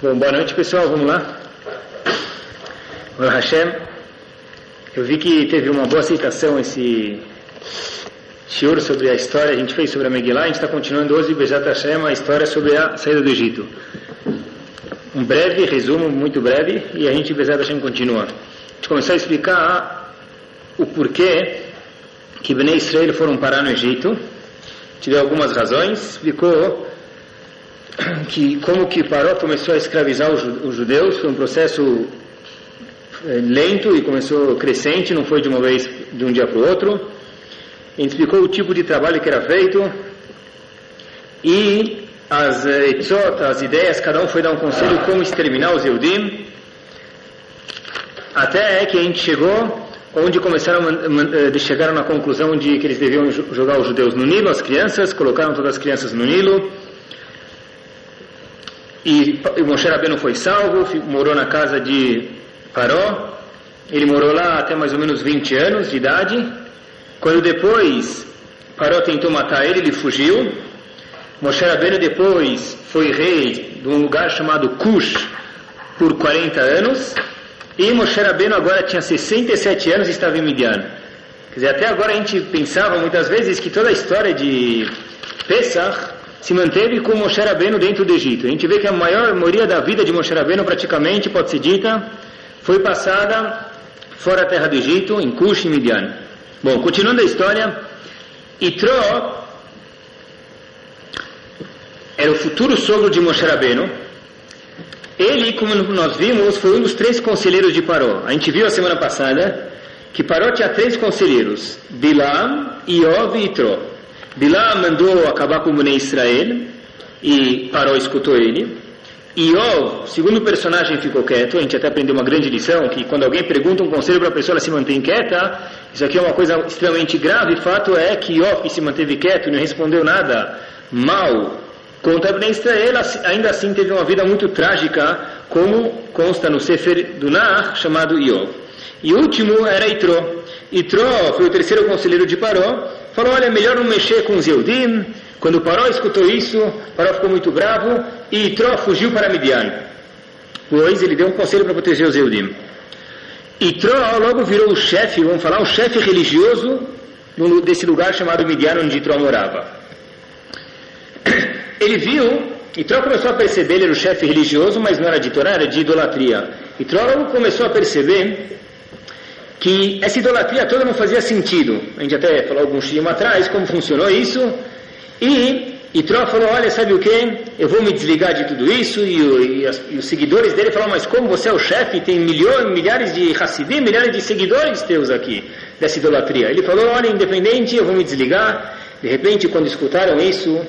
Bom, boa noite pessoal, vamos lá. Olá Hashem. Eu vi que teve uma boa aceitação esse shiur sobre a história, a gente fez sobre a Megillah, a gente está continuando hoje, Bejat Hashem, a história sobre a saída do Egito. Um breve resumo, muito breve, e a gente, Bejat Hashem, continua. A gente começou a explicar o porquê que Bnei Israel foram parar no Egito, tive algumas razões, explicou que como que Paró começou a escravizar os judeus, foi um processo eh, lento e começou crescente, não foi de uma vez de um dia para o outro. Gente explicou o tipo de trabalho que era feito e as eh, as ideias, cada um foi dar um conselho como exterminar os Eudim, até que a gente chegou onde começaram eh, chegaram na conclusão de que eles deviam jogar os judeus no Nilo, as crianças, colocaram todas as crianças no Nilo. E o Moshe Rabbeinu foi salvo, morou na casa de Paró. Ele morou lá até mais ou menos 20 anos de idade. Quando depois Paró tentou matar ele, ele fugiu. Moshe Rabbeinu depois foi rei de um lugar chamado Cush por 40 anos. E Moshe Rabbeinu agora tinha 67 anos e estava em Midian. Quer dizer, até agora a gente pensava muitas vezes que toda a história de Pesach se manteve com Moshe Rabbeinu dentro do Egito. A gente vê que a maior maioria da vida de Moshe Rabbeinu praticamente, pode ser dita, foi passada fora da terra do Egito, em Cush e Midian. Bom, continuando a história, Itró era o futuro sogro de Moshe Rabbeinu, ele, como nós vimos, foi um dos três conselheiros de Paró. A gente viu a semana passada que Paró tinha três conselheiros: Bilam, Iov e Itró. Bilam mandou acabar com o Bnei Israel e Paró escutou ele. Iov, segundo personagem, ficou quieto. A gente até aprendeu uma grande lição que quando alguém pergunta um conselho para a pessoa, ela se mantém quieta. Isso aqui é uma coisa extremamente grave. Fato é que Iov, que se manteve quieto e não respondeu nada mal Contra Bnei Israel, ainda assim teve uma vida muito trágica, como consta no Sefer do chamado Iov. E o último era Itró. Itró foi o terceiro conselheiro de Paró. Falou, olha, melhor não mexer com os Eudim. Quando Paró escutou isso, Paró ficou muito bravo e Itró fugiu para Midian. Pois ele deu um conselho para proteger os Eudim. Itró logo virou o chefe, vamos falar, o chefe religioso desse lugar chamado Midian, onde Itró morava ele viu, e Tró começou a perceber, ele era o chefe religioso, mas não era de Torá, era de idolatria. E Tró começou a perceber que essa idolatria toda não fazia sentido. A gente até falou alguns dias atrás como funcionou isso. E Itró falou, olha, sabe o que? Eu vou me desligar de tudo isso. E, e, e os seguidores dele falaram, mas como você é o chefe, tem milhões, milhares de Hassidim, milhares de seguidores teus aqui, dessa idolatria. Ele falou, olha, independente, eu vou me desligar. De repente, quando escutaram isso,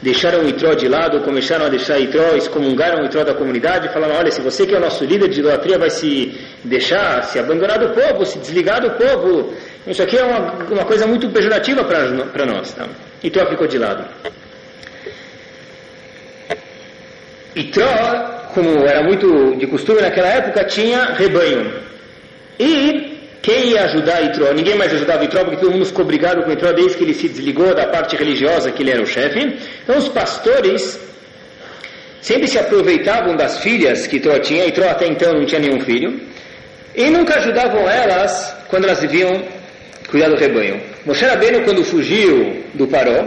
deixaram o Itró de lado, começaram a deixar Itró, excomungaram o Itró da comunidade falaram, olha, se você que é o nosso líder de idolatria vai se deixar, se abandonar do povo, se desligar do povo, isso aqui é uma, uma coisa muito pejorativa para nós. Tá? Itró ficou de lado. Itró, como era muito de costume naquela época, tinha rebanho. E quem ia ajudar Itró? Ninguém mais ajudava Itró, porque todo mundo ficou brigado com Itró desde que ele se desligou da parte religiosa que ele era o chefe. Então os pastores sempre se aproveitavam das filhas que Itró tinha. Itró até então não tinha nenhum filho. E nunca ajudavam elas quando elas deviam cuidar do rebanho. Moshe Rabbeinu, quando fugiu do Paró,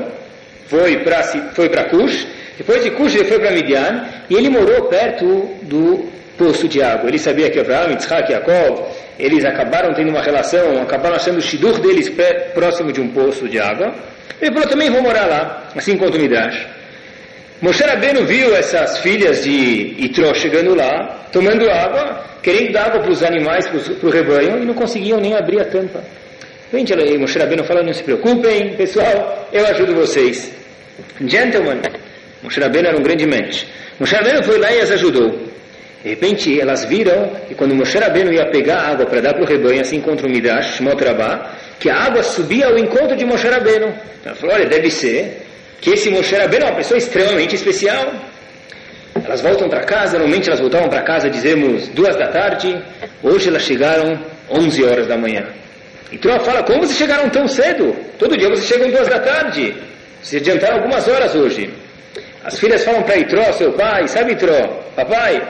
foi para foi Cush. Depois de Cush ele foi para Midian. E ele morou perto do poço de água. Ele sabia que Abraão, Yitzhak, Yaakov, eles acabaram tendo uma relação, acabaram achando o shidur deles próximo de um poço de água. Ele falou, também vou morar lá, assim conta o Midrash. Moshe Rabbeinu viu essas filhas de Itró chegando lá, tomando água, querendo dar água para os animais, para o rebanho, e não conseguiam nem abrir a tampa. Gente, Moshe Rabbeinu falou, não se preocupem, pessoal, eu ajudo vocês. Gentlemen, Moshe Rabbeinu era um grande mente. Moshe Rabbeinu foi lá e as ajudou. De repente elas viram que quando Moshe Rabbeinu ia pegar água para dar para o rebanho, assim contra o Midrash, Rabbah, que a água subia ao encontro de Moshe Rabbeinu. Ela falou, olha, deve ser que esse Moshe Rabbeinu é uma pessoa extremamente especial. Elas voltam para casa, normalmente elas voltavam para casa, dizemos, duas da tarde. Hoje elas chegaram 11 horas da manhã. Então ela fala, como vocês chegaram tão cedo? Todo dia vocês chegam duas da tarde. Vocês adiantaram algumas horas hoje. As filhas falam para Itró, seu pai, sabe Itró, papai,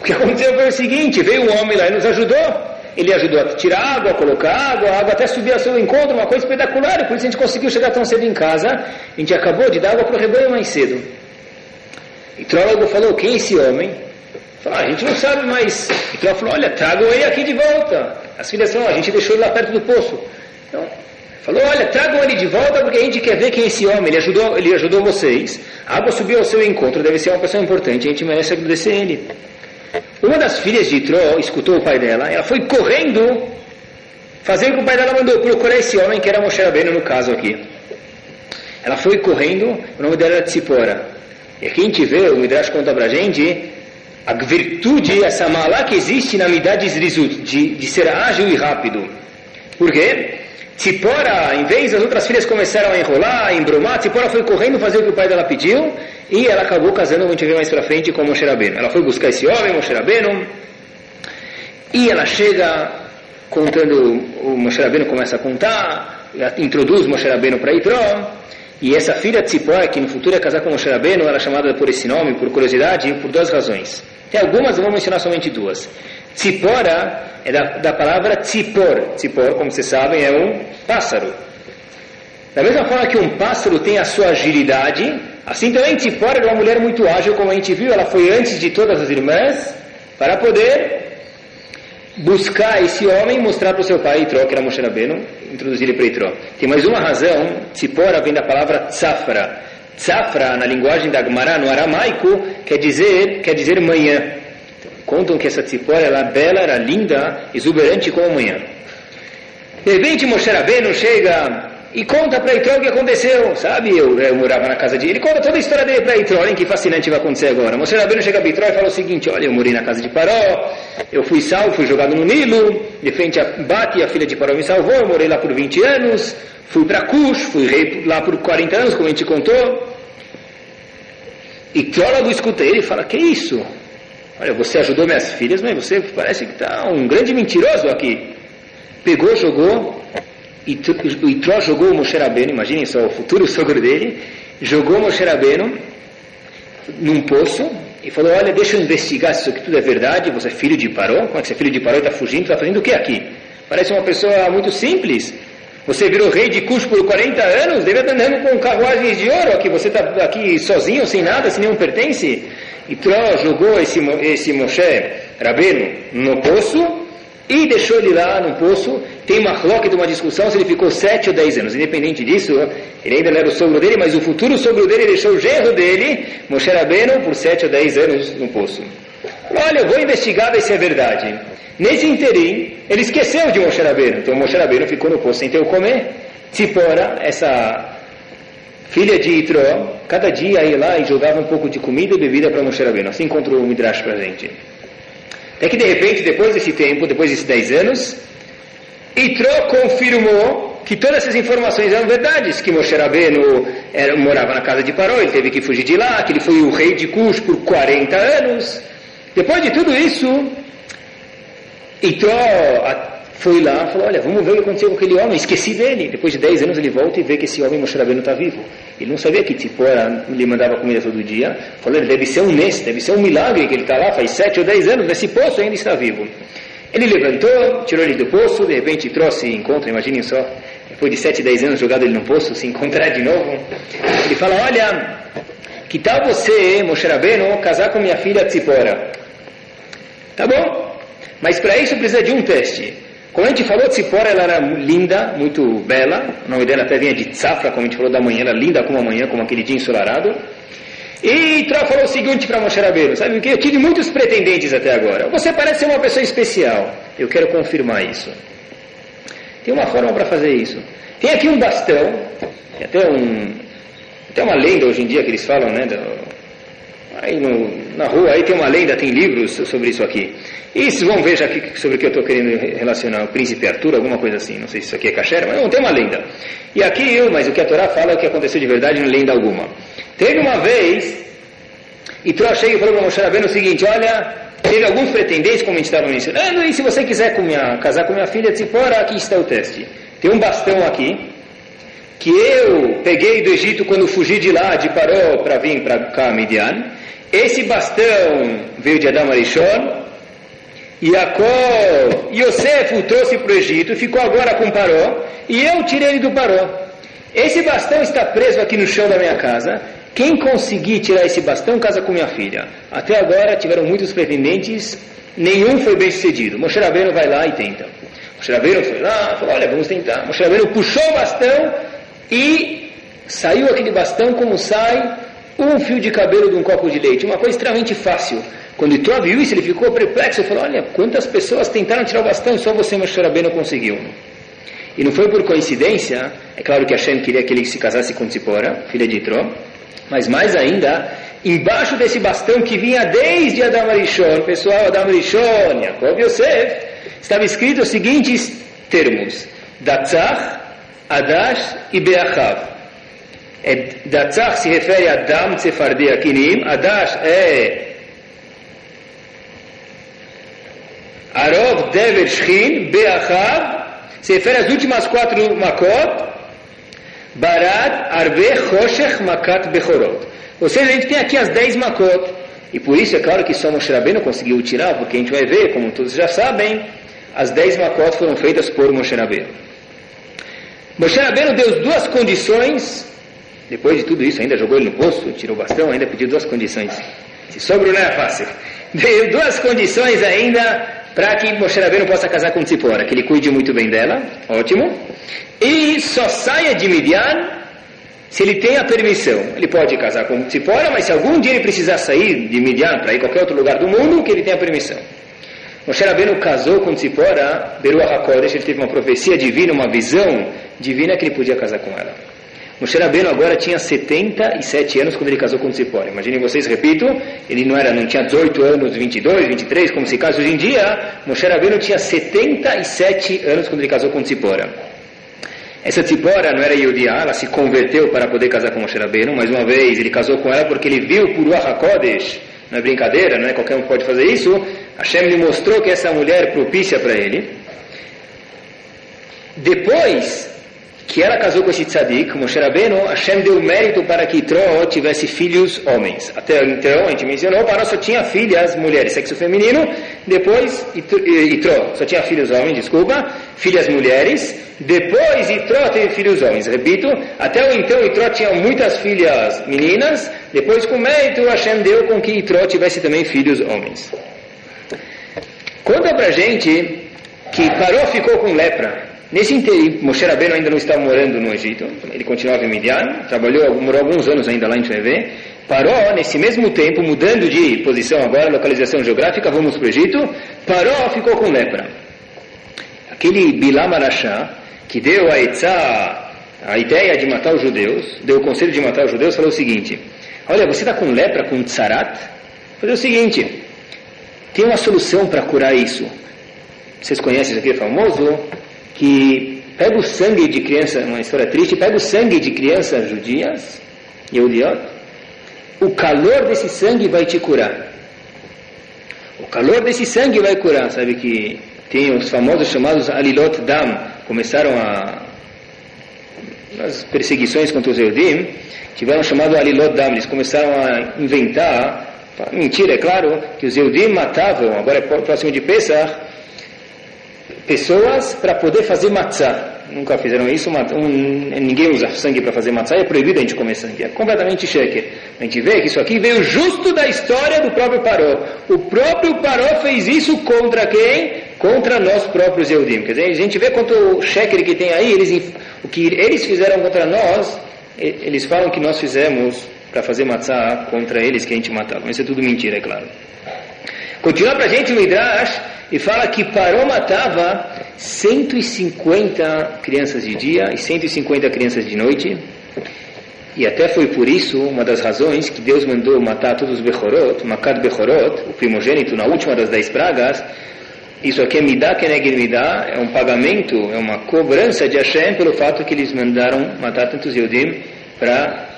o que aconteceu foi o seguinte, veio um homem lá e nos ajudou, ele ajudou a tirar água, a colocar água, a água até subir ao seu encontro, uma coisa espetacular, por isso a gente conseguiu chegar tão cedo em casa, a gente acabou de dar água para o rebanho mais cedo. E Trólogo falou, quem é esse homem? Falou, ah, a gente não sabe, mas... E Trólogo falou, olha, trago ele aqui de volta. As filhas falaram, a gente deixou ele lá perto do poço. Então, falou, olha, tragam ele de volta porque a gente quer ver quem é esse homem, ele ajudou, ele ajudou vocês, a água subiu ao seu encontro, deve ser uma pessoa importante, a gente merece agradecer ele. Uma das filhas de Itró escutou o pai dela, ela foi correndo fazer o que o pai dela mandou, procurar esse homem que era Moshe Rabbeinu no caso aqui. Ela foi correndo, o nome dela era Tzipora. E aqui a gente vê, o Midrash conta pra gente, a virtude, essa malá que existe na Midah de de, de ser ágil e rápido. Por quê? Tzipora, em vez das outras filhas começaram a enrolar, a embromar, Tzipora foi correndo fazer o que o pai dela pediu e ela acabou casando, a gente vê mais pra frente, com Moshe Rabbeinu. Ela foi buscar esse homem, Moshe Rabbeinu, e ela chega contando, o Moshe Rabbeinu começa a contar, introduz Moshe Rabbeinu para Itró, e essa filha Tzipora, que no futuro ia casar com Moshe Rabbeinu, ela é chamada por esse nome, por curiosidade, por duas razões. Tem algumas, eu vou mencionar somente duas. Tzipora é da, da palavra tzipor. Tzipor, como vocês sabem, é um pássaro. Da mesma forma que um pássaro tem a sua agilidade, assim também Tzipor era uma mulher muito ágil, como a gente viu, ela foi antes de todas as irmãs, para poder buscar esse homem e mostrar para o seu pai, Itró, que era Moshe Rabbeinu, introduzir ele para Itró. Tem mais uma razão, Tzipora vem da palavra tzafra. Tzafra, na linguagem da Gemara, no aramaico, quer dizer, quer dizer manhã. Contam que essa tzipora era bela, era linda, exuberante como amanhã. De repente Moshe Rabbeinu chega e conta para Itró o que aconteceu. Sabe, eu, eu, morava na casa de... Ele conta toda a história dele para Itró. Olha que fascinante vai acontecer agora. Moshe Rabbeinu chega para Itró e fala o seguinte, olha, eu morei na casa de Paró, eu fui salvo, fui jogado no Nilo, de frente a Bate, a filha de Paró me salvou, eu morei lá por 20 anos, fui para Cush, fui rei lá por 40 anos, como a gente contou. E Trólogo escuta ele e fala, que isso? Olha, você ajudou minhas filhas, mas você parece que está um grande mentiroso aqui. Pegou, jogou, Itró jogou o Moshe Rabbeinu, imaginem só o futuro sogro dele, jogou o Moshe Rabbeinu num poço e falou, olha, deixa eu investigar se isso aqui tudo é verdade, você é filho de Paró, como é que você é filho de Paró e está fugindo, está fazendo o que aqui? Parece uma pessoa muito simples. Você virou rei de Cush por 40 anos, deve estar andando com carruagens de ouro aqui, você está aqui sozinho, sem nada, sem nenhum pertence. Itró jogou esse, esse Moshe no poço e deixou ele lá no poço. Tem uma cloque de uma discussão se ele ficou sete ou dez anos. Independente disso, ele ainda não era o sogro dele, mas o futuro sogro dele deixou o genro dele, Moshe Rabeno, por sete ou dez anos no poço. Olha, eu vou investigar ver se é verdade. Nesse interim, ele esqueceu de Moshe Rabeno. Então Moshe Rabeno ficou no poço sem ter o comer. Tzipora, essa filha de Itró, cada dia ia lá e jogava um pouco de comida e bebida para Moshe Rabbeinu. Assim encontrou o Midrash para gente. Até que de repente, depois desse tempo, depois desses 10 anos, Itró confirmou que todas essas informações eram verdades, que Moshe Rabbeinu era, morava na casa de Paró, ele teve que fugir de lá, que ele foi o rei de Cush por 40 anos. Depois de tudo isso, Itró foi lá e falou, olha, vamos ver o que aconteceu com aquele homem, esqueci dele. Depois de 10 anos ele volta e vê que esse homem Moshe Rabbeinu está vivo. Ele não sabia que Tzipora lhe mandava comida todo dia. Falou, ele deve ser um nes, deve ser um milagre que ele está lá faz 7 ou 10 anos, nesse poço ainda está vivo. Ele levantou, tirou ele do poço, de repente trouxe encontra, imaginem só, depois de 7, 10 anos jogado ele no poço, se encontrar de novo. Ele fala, olha, que tal você, Moshe Rabbeinu, casar com minha filha Tzipora? Tá bom, mas para isso precisa de um teste. Como a gente falou, Tzipora ela era linda, muito bela. O nome dela até vinha de Tzafra, como a gente falou da manhã, ela linda como a manhã, como aquele dia ensolarado. E Tró falou o seguinte para Moshe Rabbeinu, sabe o que? Eu tive muitos pretendentes até agora. Você parece ser uma pessoa especial. Eu quero confirmar isso. Tem uma forma para fazer isso. Tem aqui um bastão, tem até um, até uma lenda hoje em dia que eles falam, né? Do, aí no, na rua aí tem uma lenda, tem livros sobre isso aqui. E vocês vão ver já que, sobre o que eu estou querendo relacionar, o príncipe Arthur, alguma coisa assim. Não sei se isso aqui é cachera, mas não tem uma lenda. E aqui eu, mas o que a Torá fala é o que aconteceu de verdade, não lenda alguma. Teve uma vez, e e falou para Moshe Rabbeinu o seguinte, olha, teve alguns pretendentes, como a gente estava mencionando, e se você quiser com minha, casar com minha filha Tzipora, aqui está o teste. Tem um bastão aqui, que eu peguei do Egito quando fugi de lá, de Paró, para vir para cá, Midian. Esse bastão veio de Adão Arishon. Jacó, Yosef o trouxe para o Egito, ficou agora com Paró, e eu tirei ele do Paró. Esse bastão está preso aqui no chão da minha casa. Quem conseguir tirar esse bastão, casa com minha filha. Até agora tiveram muitos pretendentes, nenhum foi bem sucedido. Moshe Rabbeinu vai lá e tenta. Moshe Rabbeinu foi lá, falou, olha, vamos tentar. Moshe Rabbeinu puxou o bastão e saiu aquele bastão como sai um fio de cabelo de um copo de leite. Uma coisa extremamente fácil. Quando Itró viu isso, ele ficou perplexo. Ele falou, olha, quantas pessoas tentaram tirar o bastão e só você, Moshe Rabbeinu, conseguiu. E não foi por coincidência, é claro que Hashem queria que ele se casasse com Tzipora, filha de Itró, mas mais ainda, embaixo desse bastão que vinha desde Adam Arishon, pessoal, Adam Arishon, Yaakov Yosef, estava escrito os seguintes termos: Datzach, Adash e Beachav. É, Datzach se refere a Dam Tsefardi Akinim, Adash é Arov Dever Shchin, Beachav se refere às últimas quatro Makot, Barat, Arve, Choshech, Makat, Bechorot. Ou seja, a gente tem aqui as dez Makot. E por isso é claro que só Moshe Rabbeinu conseguiu tirar, porque a gente vai ver, como todos já sabem, as dez Makot foram feitas por Moshe Rabbeinu. Moshe Rabbeinu deu duas condições, depois de tudo isso, ainda jogou ele no poço, tirou o bastão, ainda pediu duas condições. Se sobrou não é fácil. Deu duas condições ainda para que Moshe Rabbeinu possa casar com Tzipora, que ele cuide muito bem dela, ótimo, e só saia de Midian se ele tem a permissão. Ele pode casar com Tzipora, mas se algum dia ele precisar sair de Midian para ir a qualquer outro lugar do mundo, que ele tenha permissão. Moshe Rabbeinu casou com Tzipora, Beruah HaKodesh, ele teve uma profecia divina, uma visão divina que ele podia casar com ela. Moshe Rabbeinu agora tinha 77 anos quando ele casou com Tzipora. Imaginem vocês, repito, ele não era, não tinha 18 anos, 22, 23, como se casa hoje em dia. Moshe Rabbeinu tinha 77 anos quando ele casou com Tzipora. Essa Tzipora não era Yudiá, ela se converteu para poder casar com Moshe Rabbeinu. Mais uma vez, ele casou com ela porque ele viu por HaKodesh, não é brincadeira, não é qualquer um pode fazer isso. Hashem lhe mostrou que essa mulher propícia para ele. Depois, que ela casou com esse tzadik, Moshe Rabbeinu, Hashem deu mérito para que Itró tivesse filhos homens. Até então, a gente mencionou, Paró só tinha filhas mulheres, sexo feminino, depois Itró só tinha filhos homens, desculpa, filhas mulheres, depois Itró teve filhos homens. Repito, até então Itró tinha muitas filhas meninas, depois com mérito Hashem deu com que Itró tivesse também filhos homens. Conta pra gente que Paró ficou com lepra. Nesse interim, Moshe Rabbeinu ainda não estava morando no Egito, ele continuava em Midian, trabalhou, morou alguns anos ainda lá, vai ver. Paró, nesse mesmo tempo, mudando de posição agora, localização geográfica, vamos para o Egito, Paró ficou com lepra. Aquele Bilam Arashá, que deu a Etzá, a ideia de matar os judeus, deu o conselho de matar os judeus, falou o seguinte, olha, você está com lepra, com tsarat? Fazer o seguinte, tem uma solução para curar isso. Vocês conhecem isso aqui, é famoso? Que pega o sangue de criança, uma história triste, pega o sangue de crianças judias, Yehudiot, o calor desse sangue vai te curar. O calor desse sangue vai curar. Sabe que tem os famosos chamados Alilot Dam, começaram a. as perseguições contra os Yehudim, tiveram chamado Alilot Dam, eles começaram a inventar. Mentira, é claro, que os Yehudim matavam, agora é próximo de Pesach, pessoas para poder fazer matzah. Nunca fizeram isso, um, ninguém usa sangue para fazer matzah, é proibido a gente comer sangue, é completamente sheker. A gente vê que isso aqui veio justo da história do próprio Paró. O próprio Paró fez isso contra quem? Contra nós próprios Eudim. Quer dizer, a gente vê quanto sheker que tem aí, eles, o que eles fizeram contra nós, eles falam que nós fizemos para fazer matzah contra eles que a gente matava. Mas isso é tudo mentira, é claro. Continua para a gente o Midrash e fala que Paró matava 150 crianças de dia e 150 crianças de noite. E até foi por isso uma das razões que Deus mandou matar todos os Bechorot, Makat Bechorot, o primogênito, na última das dez pragas. Isso aqui é Midah Kenegir Midah, é um pagamento, é uma cobrança de Hashem pelo fato que eles mandaram matar tantos Yodim para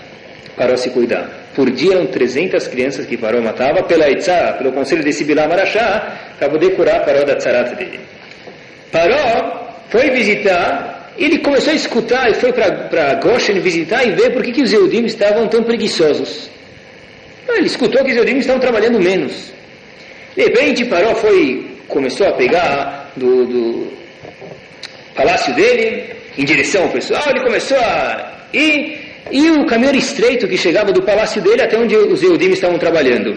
Paró se cuidar. Por dia eram 300 crianças que Paró matava pela Itzá, pelo conselho desse Bilam Arashá, para poder curar Paró da tzarat dele. Paró foi visitar ele começou a escutar e foi para Goshen visitar e ver por que, que os Eudim estavam tão preguiçosos. Ah, ele escutou que os Eudim estavam trabalhando menos. De repente, Paró foi, começou a pegar do, do palácio dele em direção ao pessoal, ele começou a ir, e o caminho era estreito que chegava do palácio dele até onde os Eudim estavam trabalhando.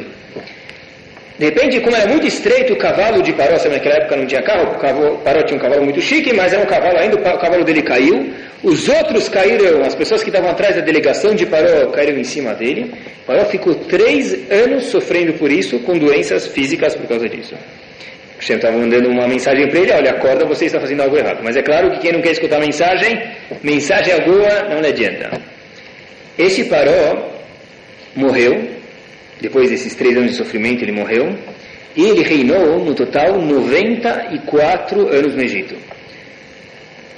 De repente, como era muito estreito o cavalo de Paró, naquela época não tinha carro, o cavalo, Paró tinha um cavalo muito chique, mas era um cavalo ainda, o cavalo dele caiu, os outros caíram, as pessoas que estavam atrás da delegação de Paró caíram em cima dele. Paró ficou três anos sofrendo por isso, com doenças físicas por causa disso. Hashem estava mandando uma mensagem para ele, olha, acorda, você está fazendo algo errado. Mas é claro que quem não quer escutar a mensagem, mensagem alguma não lhe adianta. Esse Paró morreu, depois desses três anos de sofrimento, ele morreu. E ele reinou, no total, 94 anos no Egito.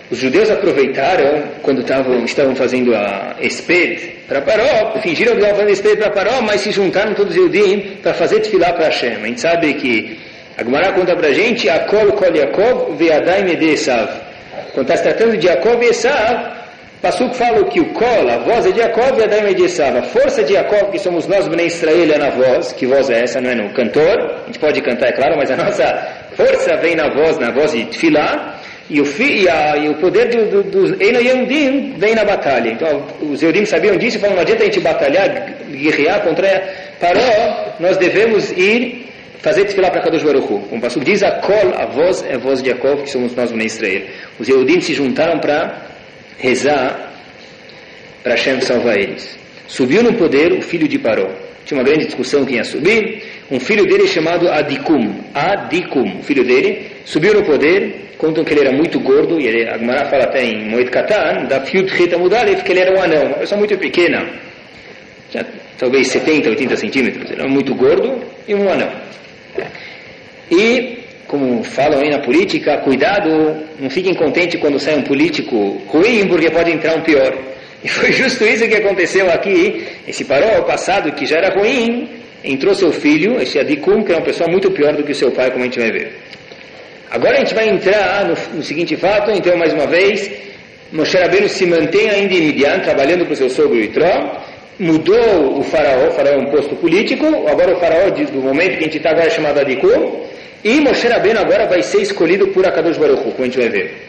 Os judeus aproveitaram, quando estavam, estavam fazendo a Esped para Paró, fingiram que estavam fazendo Esped para Paró, mas se juntaram todos os Eudim para fazer tefilá para Hashem. A gente sabe que a Gemara conta para a gente, Akol Kol Yaakov Ve'adai Mede Esav. Quando está se tratando de Yaakov e Esav, Passuco fala que o Kol, a voz é de Jacob e a Daima de Esav. A força de Jacob, que somos nós, Bnei Israel, é na voz. Que voz é essa? Não é no cantor. A gente pode cantar, é claro, mas a nossa força vem na voz, na voz de Tfilá. E o, fi, e, a, e o poder dos do, do Enoyamdim vem na batalha. Então, os Eudim sabiam disso e falaram, não adianta a gente batalhar, guerrear contra Paró, nós devemos ir fazer tefilá para Kadosh Baruch Hu. Como o pastor diz, a kol, a voz é a voz de Jacob, que somos nós, Bnei Israel. Os Eudim se juntaram para rezar para Hashem salvar eles. Subiu no poder o filho de Paró. Tinha uma grande discussão quem ia subir. Um filho dele chamado Adikum. Adikum, o filho dele, subiu no poder. Contam que ele era muito gordo, e a Gemara fala até em Moed Katan, da Fiut Rita Mudalef, que ele era um anão, uma pessoa muito pequena, talvez 70, 80 centímetros. Ele era muito gordo e um anão. E como falam aí na política, cuidado, não fiquem contentes quando sai um político ruim, porque pode entrar um pior. E foi justo isso que aconteceu aqui. Esse paró passado, que já era ruim, entrou seu filho, esse Adikum, que é uma pessoa muito pior do que o seu pai, como a gente vai ver. Agora a gente vai entrar no, no seguinte fato, então mais uma vez, Moshe Rabbeinu se mantém ainda em Midian, trabalhando para o seu sogro Itró, mudou o faraó, o faraó é um posto político, agora o faraó do momento que a gente está agora é chamado Adikum, e Moshe Rabbeinu agora vai ser escolhido por Akadosh Baruch Hu, como a gente vai ver.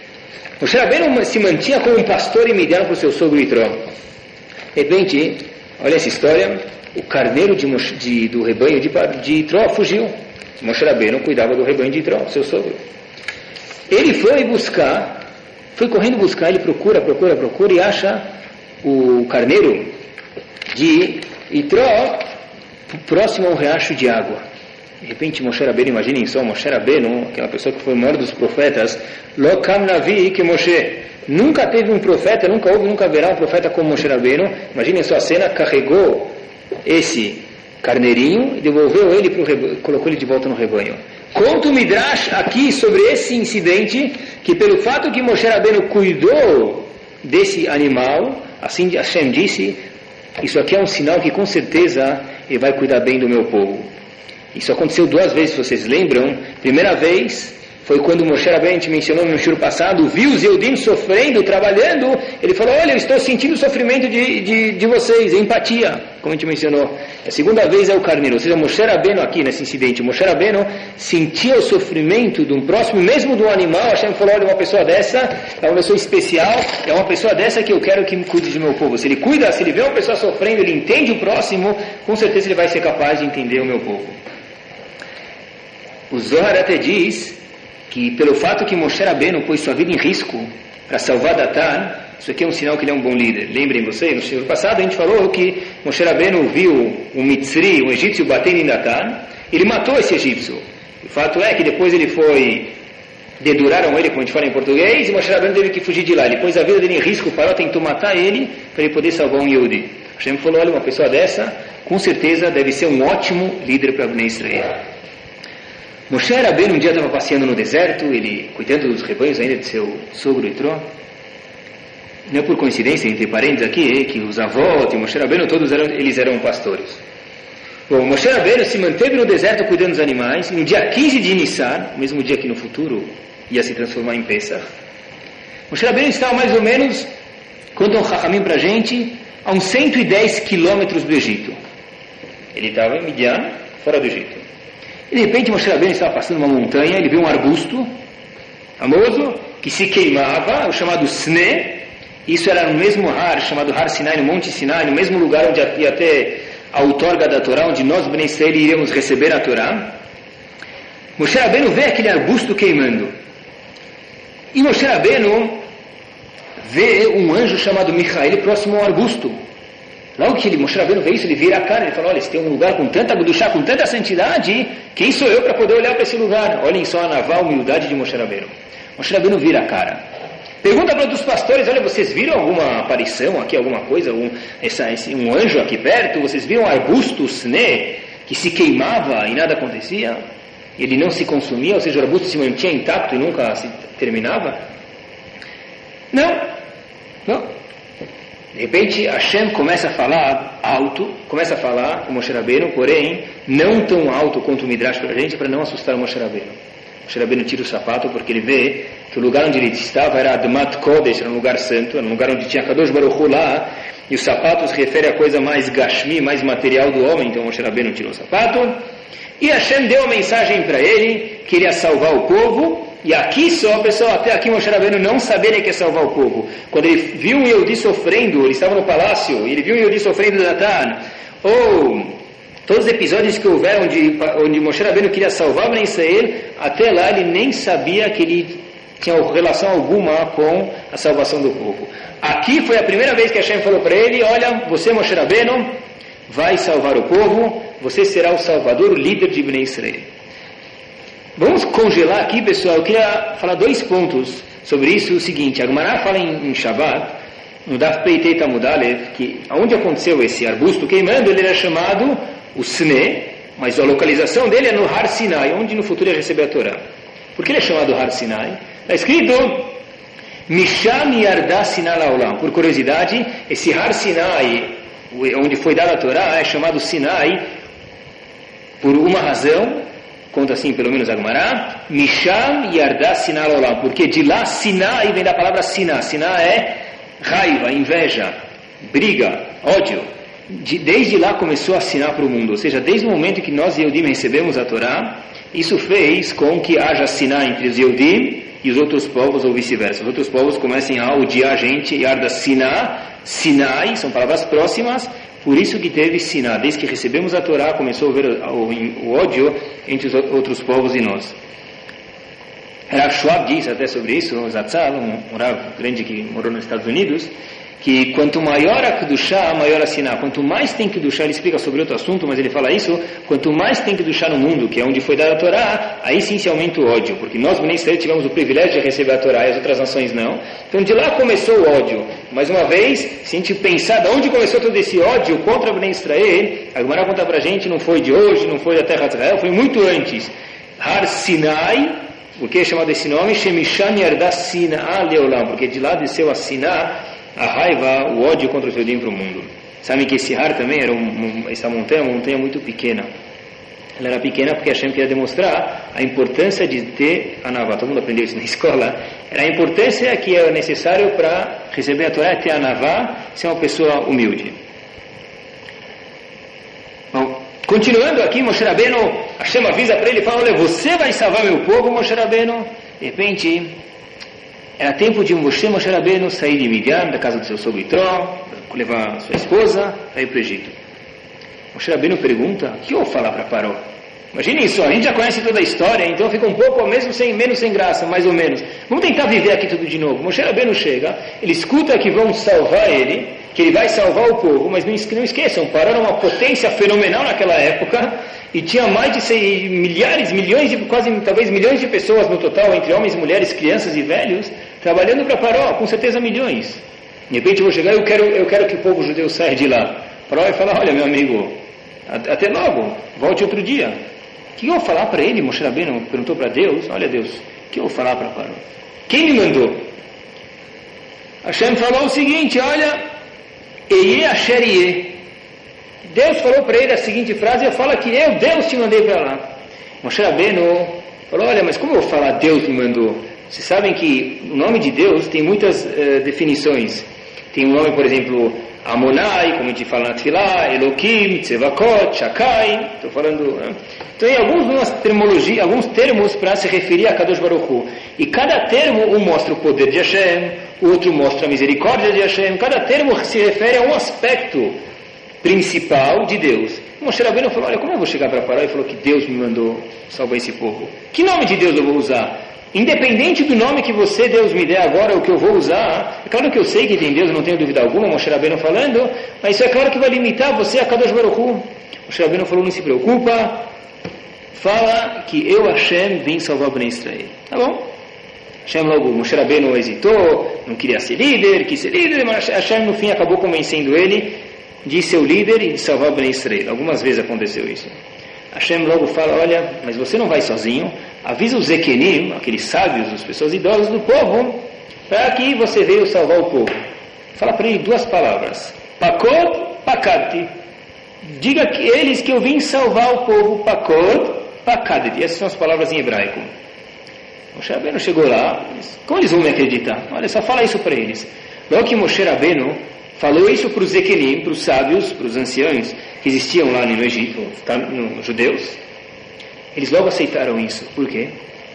Moshe Rabbeinu se mantinha como um pastor em Midian para o seu sogro Itró. De repente, olha essa história, o carneiro de, de, do rebanho de, de Itró fugiu. Moshe Rabbeinu cuidava do rebanho de Itró, seu sogro. Ele foi buscar, foi correndo buscar, ele procura, procura, procura e acha o carneiro de Itró próximo a um riacho de água. De repente Moshe Rabbeinu, imaginem só, Moshe Rabbeinu, aquela pessoa que foi o maior dos profetas, Lokam Navi que Moshe. Nunca teve um profeta, nunca houve, nunca haverá um profeta como Moshe Rabbeinu. Imaginem só a cena, carregou esse carneirinho e devolveu ele para o rebanho, colocou ele de volta no rebanho. Conta o Midrash aqui sobre esse incidente, que pelo fato que Moshe Rabbeinu cuidou desse animal, assim Hashem disse, isso aqui é um sinal que com certeza ele vai cuidar bem do meu povo. Isso aconteceu duas vezes, vocês lembram? Primeira vez foi quando Moshe Rabbeinu, mencionou no shur passado, viu os Eudim sofrendo, trabalhando, ele falou, olha, eu estou sentindo o sofrimento de, de, de vocês, empatia, como a gente mencionou. A segunda vez é o carneiro, ou seja, Moshe Rabbeinu aqui nesse incidente, Moshe Rabbeinu sentia o sofrimento de um próximo, mesmo do animal, Hashem falou, olha, uma pessoa dessa é uma pessoa especial, é uma pessoa dessa que eu quero que cuide do meu povo. Se ele cuida, se ele vê uma pessoa sofrendo, ele entende o próximo, com certeza ele vai ser capaz de entender o meu povo. O Zohar até diz que pelo fato que Moshe Rabbeinu pôs sua vida em risco para salvar Datan, isso aqui é um sinal que ele é um bom líder. Lembrem vocês, no século passado a gente falou que Moshe Rabbeinu viu um Mitzri, um egípcio, batendo em Datan, ele matou esse egípcio. O fato é que depois ele foi, deduraram ele, como a gente fala em português, e Moshe Rabbeinu teve que fugir de lá. Ele pôs a vida dele em risco, parou, tentou matar ele, para ele poder salvar um Yehudi. Hashem falou, olha, uma pessoa dessa, com certeza deve ser um ótimo líder para Bnei Israel. Moshe Rabbeinu um dia estava passeando no deserto, ele cuidando dos rebanhos ainda de seu sogro Itró. Não é por coincidência, entre parênteses aqui, que os avós de Moshe Rabbeinu, todos eram, eles eram pastores. Bom, Moshe Rabbeinu se manteve no deserto cuidando dos animais, no dia 15 de Nissan, mesmo dia que no futuro ia se transformar em Pesach. Moshe Rabbeinu estava mais ou menos, conta um Chachamim para a gente, a uns 110 quilômetros do Egito. Ele estava em Midian, fora do Egito. E de repente Moshe Rabbeinu estava passando uma montanha, ele viu um arbusto famoso que se queimava, o chamado Sne. Isso era no mesmo Har, chamado Har Sinai, no Monte Sinai, no mesmo lugar onde ia ter a outorga da Torá, onde nós, Ben Israel, iríamos receber a Torá. Moshe Rabbeinu vê aquele arbusto queimando. E Moshe Rabbeinu vê um anjo chamado Michael próximo ao arbusto. Logo que ele, Moshe Rabbeinu vê isso, ele vira a cara, ele fala, olha, se tem um lugar com tanta Gudushá, com tanta santidade, quem sou eu para poder olhar para esse lugar? Olhem só a naval humildade de Moshe Rabbeinu. Moshe Rabbeinu vira a cara. Pergunta para os pastores, olha, vocês viram alguma aparição aqui, alguma coisa, um, essa, esse, um anjo aqui perto? Vocês viram arbustos, né, que se queimava e nada acontecia? Ele não se consumia, ou seja, o arbusto se mantinha intacto e nunca se terminava? Não, não. De repente, Hashem começa a falar alto, começa a falar com Moshe Rabbeinu, porém, não tão alto quanto o Midrash para a gente, para não assustar o Moshe Rabbeinu. Moshe Rabbeinu tira o sapato porque ele vê que o lugar onde ele estava era Admat Kodesh, era um lugar santo, era um lugar onde tinha Kadosh Baruch lá, e o sapato se refere a coisa mais gashmi, mais material do homem, então Moshe Rabbeinu tirou o sapato, e Hashem deu a mensagem para ele, que queria salvar o povo, e aqui só, pessoal, até aqui Moshe Rabbeinu não sabia que ia salvar o povo. Quando ele viu um Yehudi sofrendo, ele estava no palácio, ele viu um Yehudi sofrendo de Natan, ou todos os episódios que houveram onde, onde Moshe Rabbeinu queria salvar Ben Israel, até lá ele nem sabia que ele tinha relação alguma com a salvação do povo. Aqui foi a primeira vez que Hashem falou para ele, olha, você Moshe Rabbeinu vai salvar o povo, você será o salvador, o líder de Ben Israel. Vamos congelar aqui, pessoal. Eu queria falar dois pontos sobre isso. O seguinte, a Gemara fala em, em Shabbat, no Daf Peitei Tamudalev, que onde aconteceu esse arbusto queimando, ele era chamado o Sne, mas a localização dele é no Har Sinai, onde no futuro ia receber a Torá. Por que ele é chamado Har Sinai? Está escrito Misham Yarda Sinai Laolam. Por curiosidade, esse Har Sinai, onde foi dada a Torá, é chamado Sinai por uma razão conta assim, pelo menos a Gemara, Misham Yarda Sinal Olam, porque de lá Sinai vem da palavra Siná. Siná é raiva, inveja, briga, ódio. De, desde lá começou a assinar para o mundo, ou seja, desde o momento que nós Yehudim recebemos a Torá, isso fez com que haja Siná entre os Yehudim e os outros povos, ou vice-versa. Os outros povos comecem a odiar a gente, Yarda Siná, Sinai, são palavras próximas, por isso que teve Siná. Desde que recebemos a Torá, começou a haver o, ódio entre os outros povos e nós. Rav Schwab diz até sobre isso, Zatzal, um, um grande que morou nos Estados Unidos, que quanto maior a Kedushá, maior a Siná. Quanto mais tem Kedushá, ele explica sobre outro assunto, mas ele fala isso, quanto mais tem Kedushá no mundo, que é onde foi dada a Torá, aí sim se aumenta o ódio, porque nós, nem Israel, tivemos o privilégio de receber a Torá e as outras nações não. Então de lá começou o ódio. Mais uma vez, se a gente pensar de onde começou todo esse ódio contra o Bnei Israel, a Gemara conta pra gente, não foi de hoje, não foi da terra de Israel, foi muito antes. Har Sinai, por que é chamado esse nome? Shemishan Yarda Sinai Leolam, porque de lá desceu a Sinai, a raiva, o ódio contra o Yodim para o mundo. Sabem que esse Har também era um, essa montanha, uma montanha muito pequena. Ela era pequena porque Hashem queria demonstrar a importância de ter a Navá. Todo mundo aprendeu isso na escola. Era a importância que é necessário para receber a Torá, ter a Navá, ser uma pessoa humilde. Bom, continuando aqui, Moshe Rabbeinu, Hashem avisa para ele, fala, olha, você vai salvar meu povo, Moshe Rabbeinu. De repente, era tempo de Moshe Moshe Rabbeinu sair de Midian, da casa do seu sogro Itró, levar sua esposa para ir para o Egito. Moshe Rabbeinu pergunta, o que eu vou falar para Paró? Imagine isso, a gente já conhece toda a história, então fica um pouco, mesmo sem, menos sem graça, mais ou menos. Vamos tentar viver aqui tudo de novo. Moshe Rabbeinu chega, ele escuta que vão salvar ele, que ele vai salvar o povo, mas não, esqueçam, Paró era uma potência fenomenal naquela época, e tinha mais de sei, milhares, milhões, de, quase talvez milhões de pessoas no total, entre homens, mulheres, crianças e velhos, trabalhando para Paró, com certeza milhões. De repente eu vou chegar e eu quero, eu quero que o povo judeu saia de lá. Paró vai falar, olha meu amigo, até logo, volte outro dia. O que eu vou falar para ele? Moshe Rabbeinu perguntou para Deus, olha Deus, o que eu vou falar para Paró? Quem me mandou? Hashem falou o seguinte, olha, Eye Asher Deus falou para ele a seguinte frase, eu falo que eu, Deus, te mandei para lá. Moshe Rabbeinu falou, olha, mas como eu vou falar Deus me mandou? Vocês sabem que o nome de Deus tem muitas uh, definições. Tem um nome, por exemplo, Amonai, como a gente fala na Tfilá, Elohim, Tzevakot, Shakai, estou falando... Né? Então, tem alguns, termologia, alguns termos para se referir a Kadosh Baruch Hu. E cada termo, um mostra o poder de Hashem, o outro mostra a misericórdia de Hashem. Cada termo se refere a um aspecto principal de Deus. Moshe Rabbeinu falou, olha, como eu vou chegar para parar? e falou que Deus me mandou salvar esse povo. Que nome de Deus eu vou usar? Independente do nome que você, Deus, me der agora, o que eu vou usar, é claro que eu sei que tem Deus, não tenho dúvida alguma, Moshe Rabbeinu falando, mas isso é claro que vai limitar você a Kadosh Baruch Hu. Moshe Rabbeinu falou, não se preocupa, fala que eu, Hashem, vim salvar o Ben Israel. Tá bom? Hashem logo, Moshe Rabbeinu hesitou, não queria ser líder, quis ser líder, mas Hashem no fim acabou convencendo ele de ser o líder e de salvar o Ben Israel. Algumas vezes aconteceu isso. Hashem logo fala, olha, mas você não vai sozinho, avisa os Zekenim, aqueles sábios, as pessoas idosas do povo, para que você veio salvar o povo. Fala para ele duas palavras, Pakot, Pakati. Diga que eles que eu vim salvar o povo, Pakot, Pakati. Essas são as palavras em hebraico. Moshe Rabbeinu chegou lá, como eles vão me acreditar? Olha, só fala isso para eles. Logo que Moshe Rabbeinu falou isso para os Zekenim, para os sábios, para os anciãos que existiam lá no Egito, tá, nos judeus, eles logo aceitaram isso. Por quê?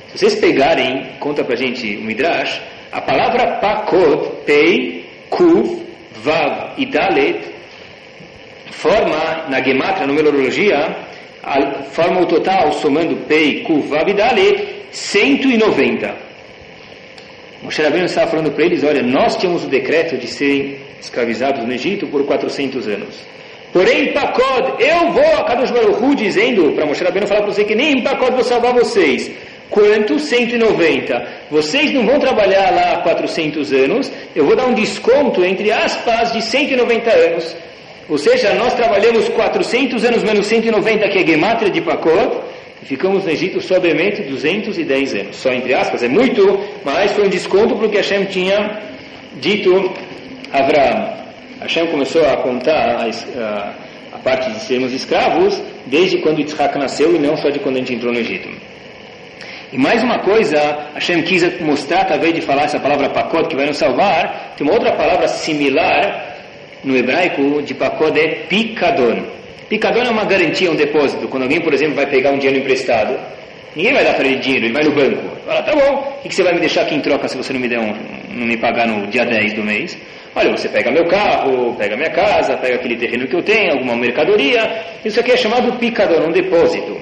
Se vocês pegarem, conta para gente o Midrash, a palavra Pakod, Pei, Kuv, Vav e Dalet, forma, na Gematria, numerologia, forma o total, somando Pei, Kuv, Vav e Dalet, 190. Moshe Rabbeinu estava falando para eles, olha, nós tínhamos o decreto de serem escravizados no Egito por 400 anos. Porém, Pacod, eu vou a Kadosh Baruch dizendo para Moshe Rabbeinu falar para você que nem em Pacod vou salvar vocês. Quanto? 190. Vocês não vão trabalhar lá 400 anos, eu vou dar um desconto, entre aspas, de 190 anos. Ou seja, nós trabalhamos 400 anos menos 190, que é Gematria de Pacod, e ficamos no Egito somente 210 anos. Só entre aspas, é muito, mas foi um desconto porque Hashem tinha dito a Abraão. Hashem começou a contar a, a, a, parte de sermos escravos desde quando Yitzhak nasceu e não só de quando a gente entrou no Egito. E mais uma coisa, Hashem quis mostrar, através de falar essa palavra pacote que vai nos salvar, tem uma outra palavra similar no hebraico de pacote é picadon. Picador é uma garantia, um depósito. Quando alguém, por exemplo, vai pegar um dinheiro emprestado, ninguém vai dar para ele dinheiro, ele vai no banco. Fala, tá bom, o que você vai me deixar aqui em troca se você não me, der um, não me pagar no dia 10 do mês? Olha, você pega meu carro, pega minha casa, pega aquele terreno que eu tenho, alguma mercadoria. Isso aqui é chamado picador, um depósito.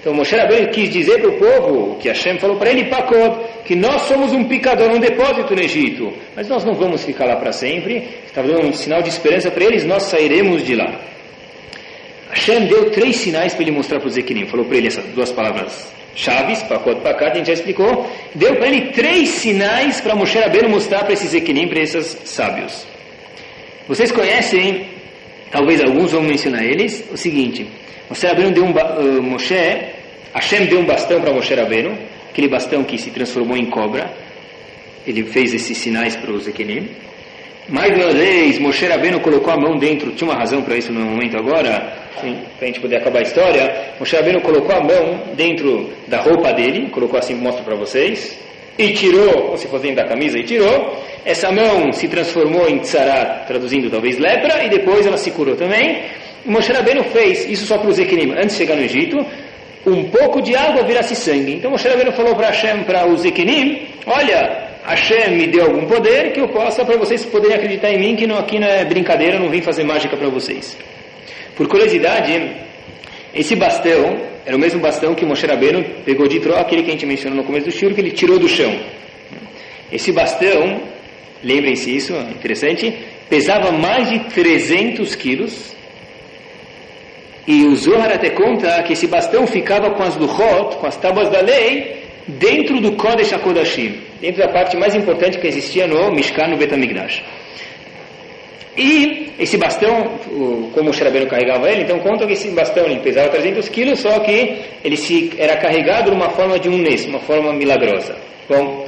Então Moshe Rabbeinu quis dizer para o povo, que Hashem falou para ele, Pacod, que nós somos um picador, um depósito no Egito. Mas nós não vamos ficar lá para sempre. Estava dando um sinal de esperança para eles, nós sairemos de lá. Hashem deu três sinais para ele mostrar para o Zequirim. Falou para ele essas duas palavras chaves, pakot, pakat, a gente já explicou. Deu para ele três sinais para Moshe Rabbeinu mostrar para esses Zequirim, para esses sábios. Vocês conhecem, talvez alguns vão mencionar eles, o seguinte. Moshe Rabbeinu deu um, uh, Moshe, Hashem deu um bastão para Moshe Rabbeinu, aquele bastão que se transformou em cobra. Ele fez esses sinais para o Zequirim. Mais uma vez, Moshe Rabbeinu colocou a mão dentro, tinha uma razão para isso no momento agora, para a gente poder acabar a história. Moshe Rabbeinu colocou a mão dentro da roupa dele, colocou assim, mostro para vocês, e tirou, ou se fosse dentro da camisa, e tirou. Essa mão se transformou em tzarat, traduzindo talvez lepra, e depois ela se curou também. E Moshe Rabbeinu fez isso só para os Equinim, antes de chegar no Egito, um pouco de água virasse sangue. Então Moshe Rabbeinu falou para Hashem, para os Equinim, olha, Hashem me deu algum poder que eu possa, para vocês poderem acreditar em mim, que não, aqui não é brincadeira, não vim fazer mágica para vocês. Por curiosidade, esse bastão era o mesmo bastão que Moshe Rabbeinu pegou de Tró, aquele que a gente mencionou no começo do shur, que ele tirou do chão. Esse bastão, lembrem-se isso, interessante, pesava mais de 300 quilos, e o Zohar até conta que esse bastão ficava com as luchot, com as tábuas da lei, dentro do Kodesh HaKodashim, dentro da parte mais importante que existia no Mishkan, no Betamigdash. E esse bastão, como o Sherabeinu carregava ele, então conta que esse bastão ele pesava 300 quilos, só que ele se, era carregado numa forma de um nes, uma forma milagrosa. Bom,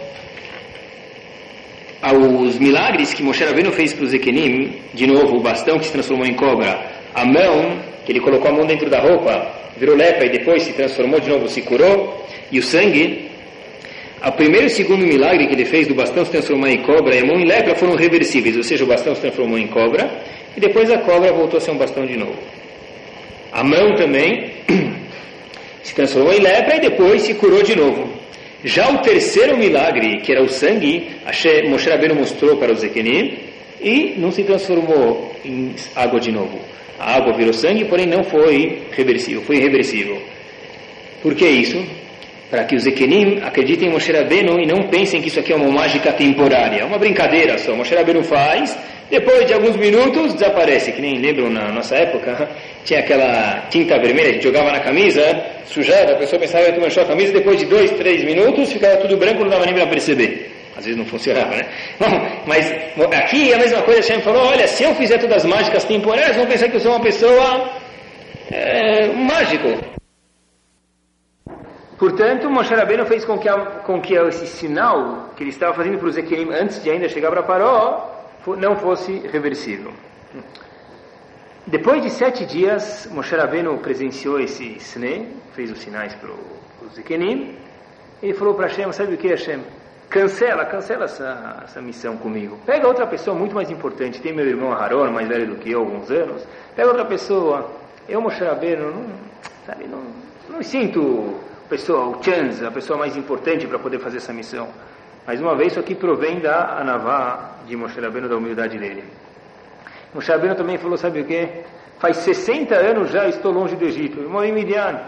os milagres que Moshe Rabbeinu fez para os Ekenim, de novo, o bastão que se transformou em cobra, a mão, que ele colocou a mão dentro da roupa, virou lepra e depois se transformou de novo, se curou, e o sangue, O primeiro e o segundo milagre que ele fez do bastão se transformar em cobra e a mão em lepra foram reversíveis, ou seja, o bastão se transformou em cobra e depois a cobra voltou a ser um bastão de novo. A mão também se transformou em lepra e depois se curou de novo. Já o terceiro milagre, que era o sangue, Moshe Rabbeinu mostrou para o Zequenim e não se transformou em água de novo. A água virou sangue, porém não foi reversível, foi irreversível. Por que isso? Para que os Ekenim acreditem em Moshe Rabbeinu e não pensem que isso aqui é uma mágica temporária, é uma brincadeira só. Moshe Rabbeinu faz, depois de alguns minutos desaparece, que nem lembram na nossa época, tinha aquela tinta vermelha, a gente jogava na camisa, sujada, a pessoa pensava que manchou a camisa, depois de dois, três minutos ficava tudo branco, não dava nem para perceber. Às vezes não funcionava, né? Bom, mas aqui é a mesma coisa, Hashem falou, olha, se eu fizer todas as mágicas temporárias, vão pensar que eu sou uma pessoa é, um mágico. Portanto, Moshe Rabbeinu fez com que, a, com que esse sinal que ele estava fazendo para os Equenim antes de ainda chegar para Paró não fosse reversível. Depois de sete dias, Moshe Rabbeinu presenciou esse Sne, fez os sinais para os Equenim, ele falou para Hashem, sabe o que Hashem? Cancela, cancela essa, essa missão comigo. Pega outra pessoa muito mais importante. Tem meu irmão Haron, mais velho do que eu, alguns anos. Pega outra pessoa. Eu, Moshe Rabbeinu, não, sabe, não, não sinto pessoa, o chance, a pessoa mais importante para poder fazer essa missão. Mais uma vez, isso aqui provém da Anavá de Moshe Rabbeinu, da humildade dele. Moshe Rabbeinu também falou, sabe o que? Faz 60 anos já estou longe do Egito, eu moro em Midian.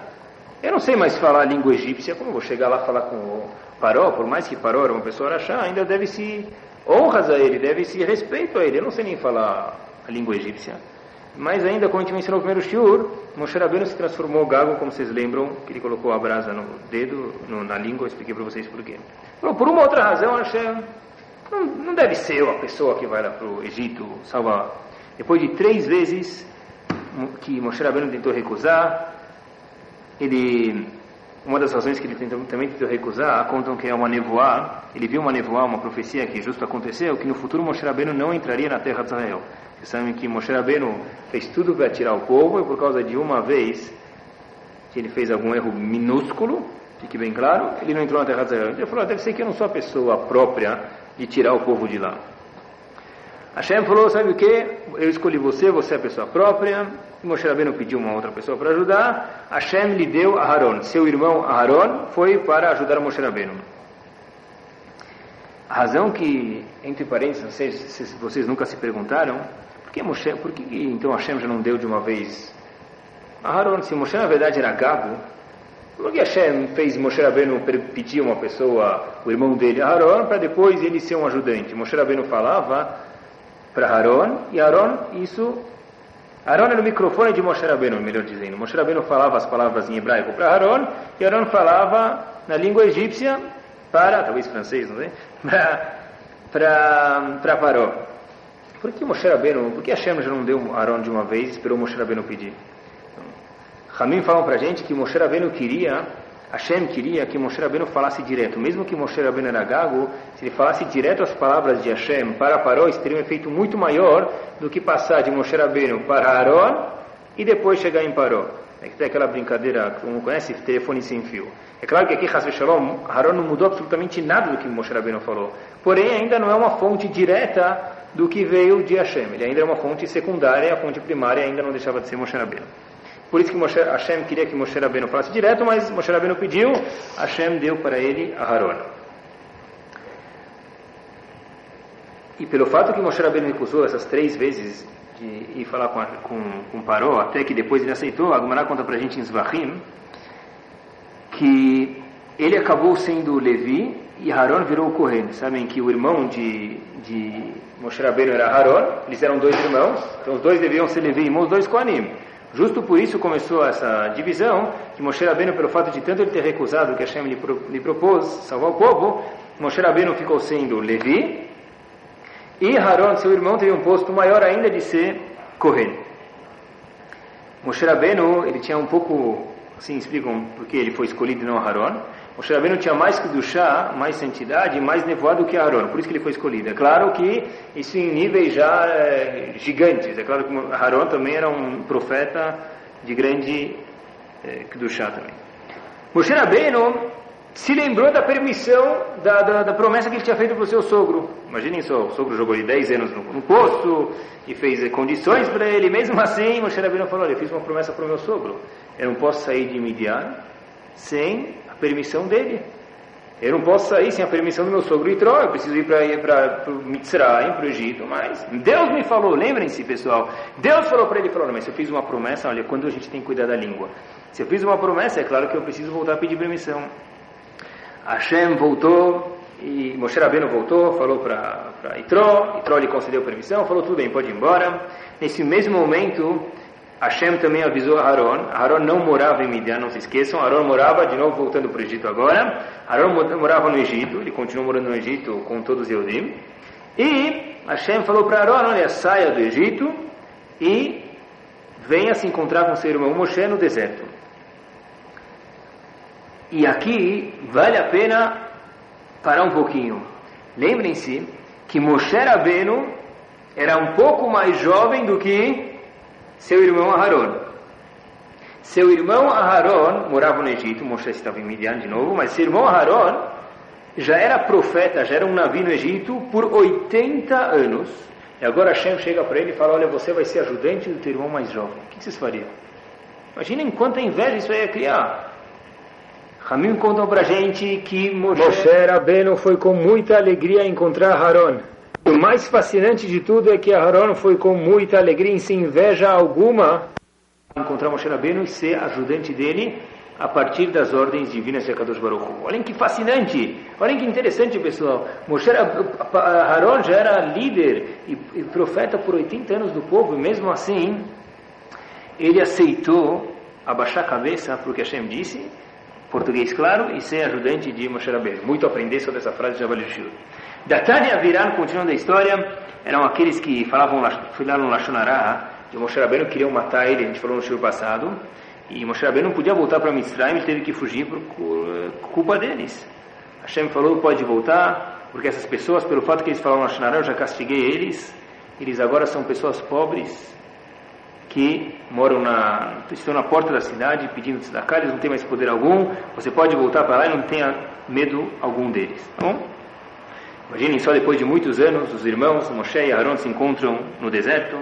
Eu não sei mais falar a língua egípcia, como vou chegar lá falar com o Paró, por mais que Paró era uma pessoa achar, ainda deve-se honras a ele, deve-se respeito a ele. Eu não sei nem falar a língua egípcia. Mas ainda, como a gente mencionou no primeiro shiur, Moshe Rabbeinu se transformou gago, como vocês lembram, que ele colocou a brasa no dedo, no, na língua, eu expliquei para vocês por quê. por uma outra razão, Hashem, não, não deve ser a pessoa que vai lá para o Egito salvar. Depois de três vezes que Moshe Rabbeinu tentou recusar, ele, uma das razões que ele também tentou recusar, contam que é uma nevoá, ele viu uma nevoá, uma profecia que justo aconteceu, que no futuro Moshe Rabbeinu não entraria na terra de Israel. Vocês sabem que Moshe Rabbeinu fez tudo para tirar o povo e por causa de uma vez que ele fez algum erro minúsculo, fique bem claro, ele não entrou na terra de Israel. Ele falou, deve ser que eu não sou a pessoa própria de tirar o povo de lá. Hashem falou, sabe o que? Eu escolhi você, você é a pessoa própria. E Moshe Rabbeinu pediu uma outra pessoa para ajudar. Hashem lhe deu Aharon. Seu irmão Aharon foi para ajudar Moshe Rabbeinu. A razão que, entre parênteses, vocês, se vocês nunca se perguntaram, que Moshe, por que então Hashem já não deu de uma vez a Haron? Se Moshe na verdade era gago, por que Hashem fez Moshe Rabbeinu pedir uma pessoa, o irmão dele, Haron, para depois ele ser um ajudante? Moshe Rabbeinu falava para Haron, e Haron, isso... Haron era o microfone de Moshe Rabbeinu, melhor dizendo. Moshe Rabbeinu falava as palavras em hebraico para Haron, e Haron falava na língua egípcia para, talvez francês, não sei, para, Paró. Por que Moshe Rabbeinu, por que Hashem já não deu Aaron de uma vez e esperou Moshe Rabbeinu pedir? Então, Ramim falam para gente que Moshe Rabbeinu queria, Hashem queria que Moshe Rabbeinu falasse direto. Mesmo que Moshe Rabbeinu era gago, se ele falasse direto as palavras de Hashem para Paró, isso teria um efeito muito maior do que passar de Moshe Rabbeinu para Aaron e depois chegar em Paró. É que tem aquela brincadeira, como conhece, telefone sem fio. É claro que aqui, Hasbe Shalom, Aaron não mudou absolutamente nada do que Moshe Rabbeinu falou. Porém, ainda não é uma fonte direta do que veio de Hashem. Ele ainda é uma fonte secundária, a fonte primária ainda não deixava de ser Moshe Rabbeinu. Por isso que Moshe, Hashem queria que Moshe Rabbeinu falasse direto, mas Moshe Rabbeinu pediu, Hashem deu para ele a Haron. E pelo fato que Moshe Rabbeinu recusou essas três vezes de ir falar com, com, com Paró, até que depois ele aceitou, a Gemara conta para a gente em Zvahim, que ele acabou sendo Levi e Haron virou o Kohen. Sabem que o irmão de, de Moshe Rabbeinu era Haron, eles eram dois irmãos, então os dois deviam ser Levi e os dois Kohanim. Justo por isso começou essa divisão, que Moshe Rabbeinu, pelo fato de tanto ele ter recusado o que Hashem lhe, pro, lhe propôs, salvar o povo, Moshe Rabbeinu ficou sendo Levi, e Haron, seu irmão, teve um posto maior ainda de ser Kohen. Moshe Rabbeinu, ele tinha um pouco, assim explicam porque ele foi escolhido e não Haron, Moshe Rabbeinu tinha mais que Dushá, mais santidade, mais nevoado que Aaron, por isso que ele foi escolhido. É claro que isso em níveis já é, gigantes. É claro que Aaron também era um profeta de grande é, Kedushá também. Moshe Rabbeinu, se lembrou da permissão, da, da, da promessa que ele tinha feito para o seu sogro. Imaginem só, o sogro jogou de 10 anos no, no poço e fez eh, condições para ele. Mesmo assim, Moshe Rabbeinu falou, olha, eu fiz uma promessa para o meu sogro. Eu não posso sair de Midian sem a permissão dele. Eu não posso sair sem a permissão do meu sogro Itró, eu preciso ir para Mitzrayim, para o Egito, mas Deus me falou, lembrem-se pessoal, Deus falou para ele, falou, mas se eu fiz uma promessa, olha, quando a gente tem que cuidar da língua, se eu fiz uma promessa, é claro que eu preciso voltar a pedir permissão. Hashem voltou, e Moshe Rabbeinu voltou, falou para Itró, Itró lhe concedeu permissão, falou, tudo bem, pode ir embora. Nesse mesmo momento, Hashem também avisou a Aaron, Aaron não morava em Midian, não se esqueçam, Aaron morava, de novo voltando para o Egito agora, Aaron morava no Egito, ele continuou morando no Egito com todos os Eudim, e Hashem falou para Aaron, olha, saia do Egito e venha se encontrar com seu irmão Moshe no deserto. E aqui vale a pena parar um pouquinho. Lembrem-se que Moshe Rabbeinu era um pouco mais jovem do que seu irmão Aharon. Seu irmão Aharon morava no Egito, Moshe estava em Midian de novo, mas seu irmão Aharon já era profeta, já era um navio no Egito por 80 anos. E agora Hashem chega para ele e fala, olha, você vai ser ajudante do teu irmão mais jovem. O que vocês fariam? Imaginem quanta inveja isso ia criar. Ramim contou para gente que Moshe, Moshe Rabbeinu foi com muita alegria encontrar Haron. O mais fascinante de tudo é que Haron foi com muita alegria e sem inveja alguma encontrar Moshe Rabbeinu e ser ajudante dele a partir das ordens divinas de Akadosh Baruch. Olhem que fascinante, olhem que interessante, pessoal. Moshe Haron já era líder e, profeta por 80 anos do povo, e mesmo assim, ele aceitou abaixar a cabeça porque Hashem disse português claro, e ser ajudante de Moshe Rabbeinu. Muito aprender sobre essa frase de Javali Shur. Da Tânia Viran, continuando a história, eram aqueles que falavam, falaram Lashonará, de Moshe Rabbeinu, queriam matar ele, a gente falou no Shur passado, e Moshe Rabbeinu não podia voltar para Mitzrayim, ele teve que fugir por culpa deles. Hashem falou, pode voltar, porque essas pessoas, pelo fato que eles falaram Lashonará, eu já castiguei eles, eles agora são pessoas pobres, que moram na, estão na porta da cidade pedindo tzedakah, eles não têm mais poder algum, você pode voltar para lá e não tenha medo algum deles. Tá bom? Imaginem só depois de muitos anos, os irmãos Moshe e Aaron se encontram no deserto.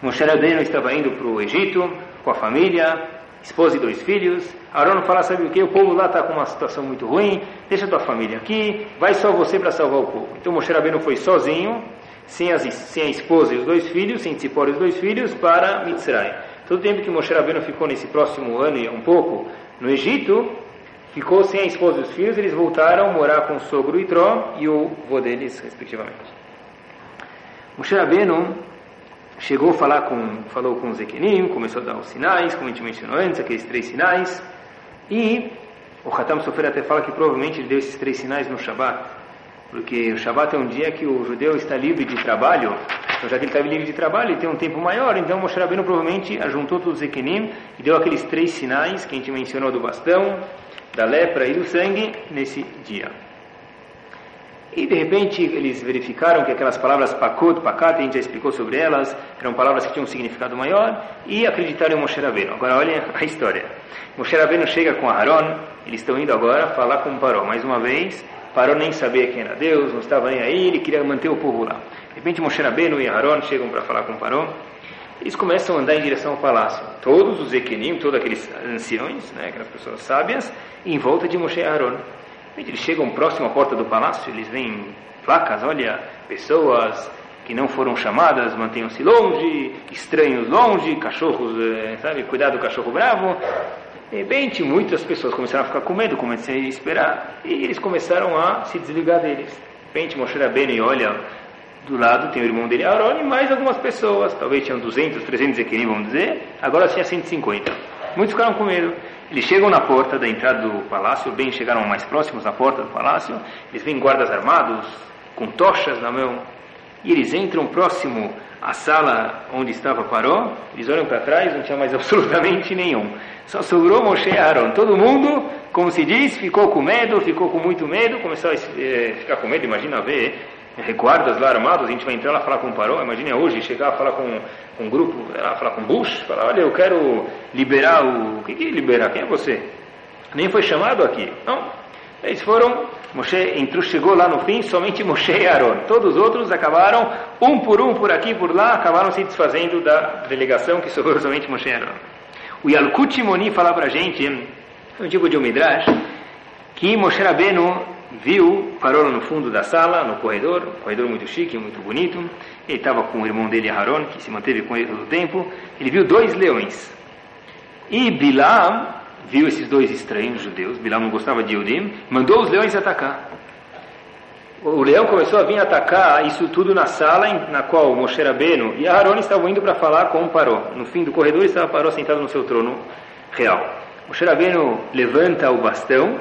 Moshe Rabbeinu estava indo para o Egito com a família, esposa e dois filhos. Aaron fala, sabe o que? O povo lá está com uma situação muito ruim, deixa tua família aqui, vai só você para salvar o povo. Então Moshe Rabbeinu foi sozinho sem, as, sem a esposa e os dois filhos, sem Tzipor e os dois filhos, para Mitzray. Todo o tempo que Moshe Rabbeinu ficou nesse próximo ano e um pouco no Egito, ficou sem a esposa e os filhos, eles voltaram a morar com o sogro Itró e o vô deles, respectivamente. Moshe Rabbeinu chegou a falar com, falou com Zequenim, começou a dar os sinais, como a gente mencionou antes, aqueles três sinais, e o Hatam Sofer até fala que provavelmente ele deu esses três sinais no Shabat, porque o Shabat é um dia que o judeu está livre de trabalho, então já que ele está livre de trabalho, ele tem um tempo maior, então Moshe Rabbeinu provavelmente ajuntou todos os Ekenim e deu aqueles três sinais que a gente mencionou do bastão, da lepra e do sangue nesse dia. E de repente eles verificaram que aquelas palavras pakot, pakat, a gente já explicou sobre elas, eram palavras que tinham um significado maior, e acreditaram em Moshe Rabbeinu. Agora olhem a história. Moshe Rabbeinu chega com Aaron, eles estão indo agora falar com Paró. Mais uma vez, Parou nem sabia quem era Deus, não estava nem aí, ele queria manter o povo lá. De repente Moshe Rabbeinu e Aaron chegam para falar com Paró. Eles começam a andar em direção ao palácio. Todos os Equenim, todos aqueles anciões, né, aquelas pessoas sábias, em volta de Moshe Aaron. Eles chegam próximo à porta do palácio, eles veem placas, olha, pessoas que não foram chamadas, mantenham-se longe, estranhos longe, cachorros, eh, sabe, cuidado do cachorro bravo. De repente, muitas pessoas começaram a ficar com medo, começaram a esperar, e eles começaram a se desligar deles. De repente, Moshe Rabbeinu olha do lado, tem o irmão dele, Aaron, e mais algumas pessoas, talvez tinham 200, 300 equinim, vamos dizer, agora tinha 150. Muitos ficaram com medo. Eles chegam na porta da entrada do palácio, bem chegaram mais próximos à porta do palácio, eles veem guardas armados, com tochas na mão, e eles entram próximo à sala onde estava Paró, eles olham para trás, não tinha mais absolutamente nenhum. Só sobrou Moshe e Aaron. Todo mundo, como se diz, ficou com medo, ficou com muito medo, começou a é, ficar com medo, imagina ver guardas lá armados, a gente vai entrar lá falar com Paró, imagina hoje chegar a falar com, com um grupo, lá, falar com Bush, falar, olha, eu quero liberar o... O que, é liberar? Quem é você? Nem foi chamado aqui. Não. Eles foram, Moshe entrou, chegou lá no fim, somente Moshe e Aaron. Todos os outros acabaram, um por um, por aqui por lá, acabaram se desfazendo da delegação que sobrou somente Moshe e Aaron. O Yalkut Moni fala a gente, um tipo de um Midrash, que Moshe Rabbeinu viu, parou no fundo da sala, no corredor, um corredor muito chique, muito bonito. Ele estava com o irmão dele, Aaron, que se manteve com ele todo o tempo. Ele viu dois leões. E Bilam viu esses dois estranhos judeus. Bilam não gostava de Yudim, mandou os leões atacar. O leão começou a vir atacar isso tudo na sala na qual Moshe Rabbeinu e Aaron estavam indo para falar com Paró. No fim do corredor estava Paró sentado no seu trono real. Moshe Rabbeinu levanta o bastão,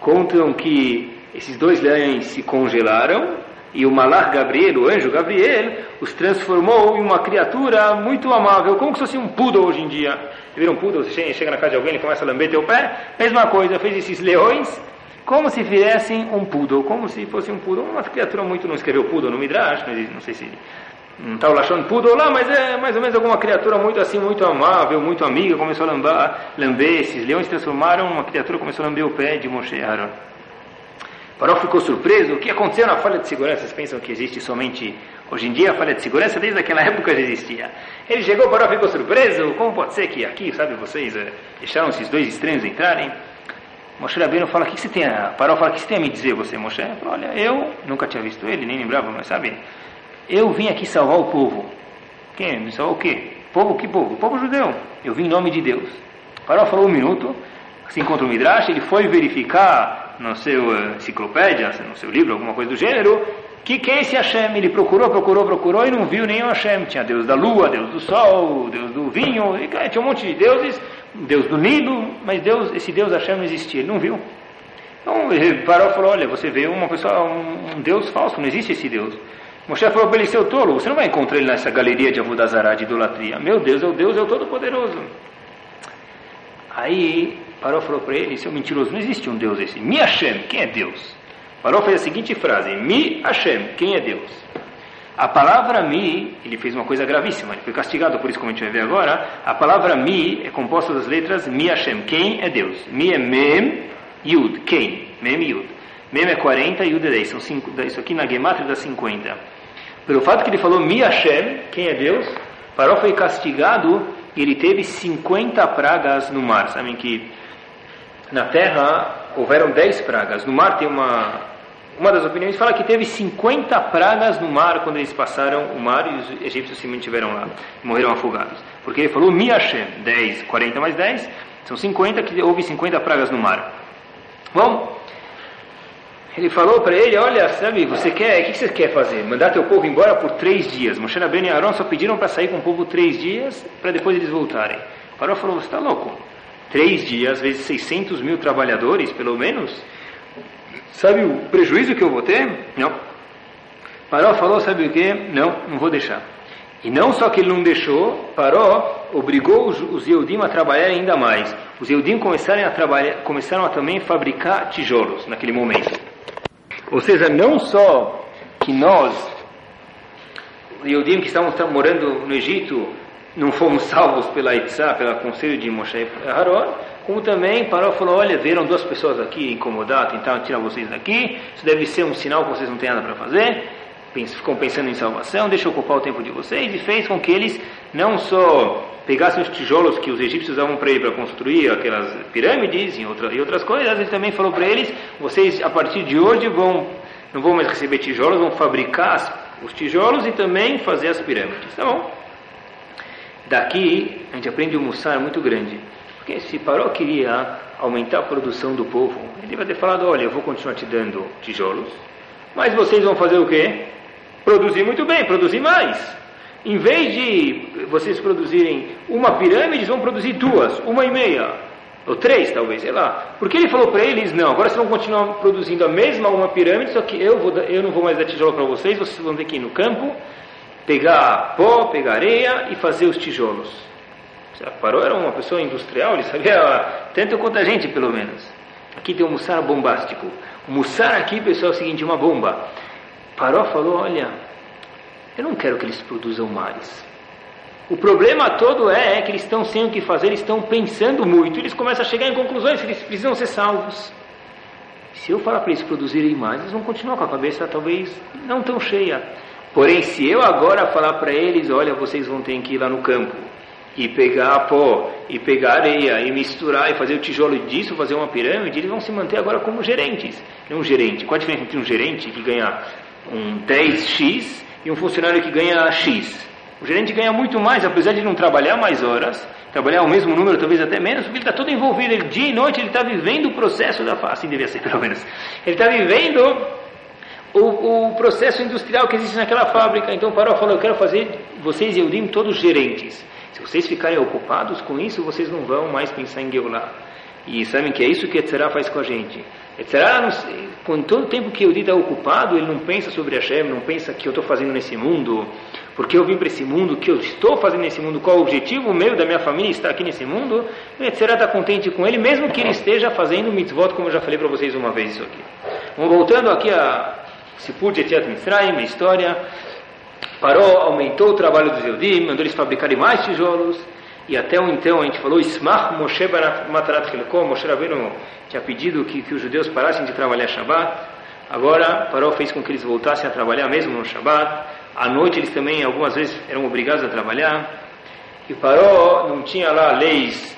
contam que esses dois leões se congelaram e o Malar Gabriel, o anjo Gabriel, os transformou em uma criatura muito amável, como se fosse um poodle hoje em dia. Viram um poodle? Você chega na casa de alguém e começa a lamber teu pé? Mesma coisa, fez esses leões como se fizessem um poodle, como se fosse um poodle, uma criatura muito, não escreveu poodle no Midrash, não sei se não está o Lachon poodle lá, mas é mais ou menos alguma criatura muito assim, muito amável, muito amiga, começou a lamber, lamber esses leões transformaram uma criatura, começou a lamber o pé de Moshe Aaron. Paró ficou surpreso, o que aconteceu na falha de segurança? Vocês pensam que existe somente hoje em dia a falha de segurança? Desde aquela época já existia. Ele chegou, Paró ficou surpreso, como pode ser que aqui, sabe, vocês é, deixaram esses dois estranhos entrarem? Moshe Rabbeinu fala, o que você tem a... Fala, o que você tem a me dizer, você, Moshe? Ele fala, olha, eu nunca tinha visto ele, nem lembrava, mas sabe, eu vim aqui salvar o povo. Quem? Me salvar o quê? Povo, que povo? O povo judeu. Eu vim em nome de Deus. Paró falou um minuto, se encontra o Midrash, ele foi verificar no seu uh, enciclopédia, no seu livro, alguma coisa do gênero, que quem é esse Hashem? Ele procurou, procurou, procurou e não viu nenhum Hashem. Tinha Deus da lua, Deus do sol, Deus do vinho, tinha um monte de deuses Deus do Nilo, mas Deus, esse Deus Hashem não existia, ele não viu. Então e falou, olha, você vê uma pessoa, um, Deus falso, não existe esse Deus. Moshe falou para ele, seu tolo, você não vai encontrar ele nessa galeria de Avodazará, de idolatria. Meu Deus, é o Deus, é o Todo-Poderoso. Aí parou e falou para ele, seu mentiroso, não existe um Deus esse. Mi Hashem, quem é Deus? Parou fez a seguinte frase, Mi Hashem, quem é Deus? A palavra mi, ele fez uma coisa gravíssima, ele foi castigado por isso, como a gente vai ver agora. A palavra mi é composta das letras mi Hashem. Quem é Deus? Mi é mem, yud. Quem? Mem, yud. Mem é 40, yud é 10. São cinco, isso aqui na gematria dá 50. Pelo fato que ele falou mi Hashem, quem é Deus, Paró foi castigado e ele teve 50 pragas no mar. Sabem que na terra houveram 10 pragas. No mar tem uma uma das opiniões fala que teve 50 pragas no mar quando eles passaram o mar e os egípcios se mantiveram lá, morreram afogados. Porque ele falou Mi Hashem, 10, 40 mais 10, são 50 que houve 50 pragas no mar. Bom, ele falou para ele, olha, sabe, você quer, o que você quer fazer? Mandar teu povo embora por três dias. Moshe Rabbeinu e Aaron só pediram para sair com o povo três dias, para depois eles voltarem. Parou falou, você está louco? Três dias, vezes 600 mil trabalhadores, pelo menos, Sabe o prejuízo que eu vou ter? Não. Paró falou, sabe o que? Não, não vou deixar. E não só que ele não deixou, Paró obrigou os, os a trabalhar ainda mais. Os Yehudim começaram a, trabalhar, começaram a também fabricar tijolos naquele momento. Ou seja, não só que nós, os Yehudim que estavam morando no Egito, não fomos salvos pela Itzá, pelo conselho de Moshe Haron, como também parou e falou, olha, viram duas pessoas aqui incomodar, tentaram tirar vocês daqui, isso deve ser um sinal que vocês não têm nada para fazer, ficam pensando em salvação, deixa eu ocupar o tempo de vocês, e fez com que eles não só pegassem os tijolos que os egípcios usavam para ir para construir aquelas pirâmides e, outra, e outras coisas, ele também falou para eles, vocês a partir de hoje vão, não vão mais receber tijolos, vão fabricar os tijolos e também fazer as pirâmides, tá bom? Daqui a gente aprende um mussar muito grande. Porque se Paró queria aumentar a produção do povo, ele vai ter falado, olha, eu vou continuar te dando tijolos, mas vocês vão fazer o quê? Produzir muito bem, produzir mais. Em vez de vocês produzirem uma pirâmide, vão produzir duas, uma e meia, ou três talvez, sei lá. Porque ele falou para eles, não, agora vocês vão continuar produzindo a mesma uma pirâmide, só que eu, vou, eu não vou mais dar tijolo para vocês, vocês vão ter que ir no campo, pegar pó, pegar areia e fazer os tijolos. Parou era uma pessoa industrial, ele sabia tanto quanto a gente, pelo menos. Aqui tem um mussar bombástico. O mussar aqui, pessoal, é o seguinte, uma bomba. Paró falou, olha, eu não quero que eles produzam mares. O problema todo é, é que eles estão sem o que fazer, eles estão pensando muito, eles começam a chegar em conclusões eles precisam ser salvos. Se eu falar para eles produzirem mais, eles vão continuar com a cabeça talvez não tão cheia. Porém, se eu agora falar para eles, olha, vocês vão ter que ir lá no campo e pegar pó, e pegar areia, e misturar, e fazer o tijolo disso, fazer uma pirâmide, eles vão se manter agora como gerentes. Não um gerente. Qual a diferença entre um gerente que ganha um 10x e um funcionário que ganha x? O gerente ganha muito mais, apesar de não trabalhar mais horas, trabalhar o mesmo número, talvez até menos, porque ele está todo envolvido, ele, dia e noite ele está vivendo o processo da face, assim devia ser pelo menos. Ele está vivendo o, o, processo industrial que existe naquela fábrica. Então o Paró falou, eu quero fazer vocês e Eudim todos gerentes. Se vocês ficarem ocupados com isso, vocês não vão mais pensar em Geulah. E sabem que é isso que Etzerá faz com a gente. Etzerá, com todo o tempo que Eudi está ocupado, ele não pensa sobre Hashem, não pensa o que eu estou fazendo nesse mundo, porque eu vim para esse mundo, o que eu estou fazendo nesse mundo, qual o objetivo meu, da minha família estar aqui nesse mundo. O Etzerá está contente com ele, mesmo que ele esteja fazendo mitzvot, como eu já falei para vocês uma vez isso aqui. Vamos voltando aqui a Sipur de Etiat Mitzrayim, a história. Parou, aumentou o trabalho dos Eudim, mandou eles fabricarem mais tijolos, e até então a gente falou, Ismach Moshe Matarat Helkom, Moshe Rabbeinu tinha pedido que, que os judeus parassem de trabalhar Shabbat, agora Paró fez com que eles voltassem a trabalhar mesmo no Shabbat, à noite eles também algumas vezes eram obrigados a trabalhar, e Paró não tinha lá leis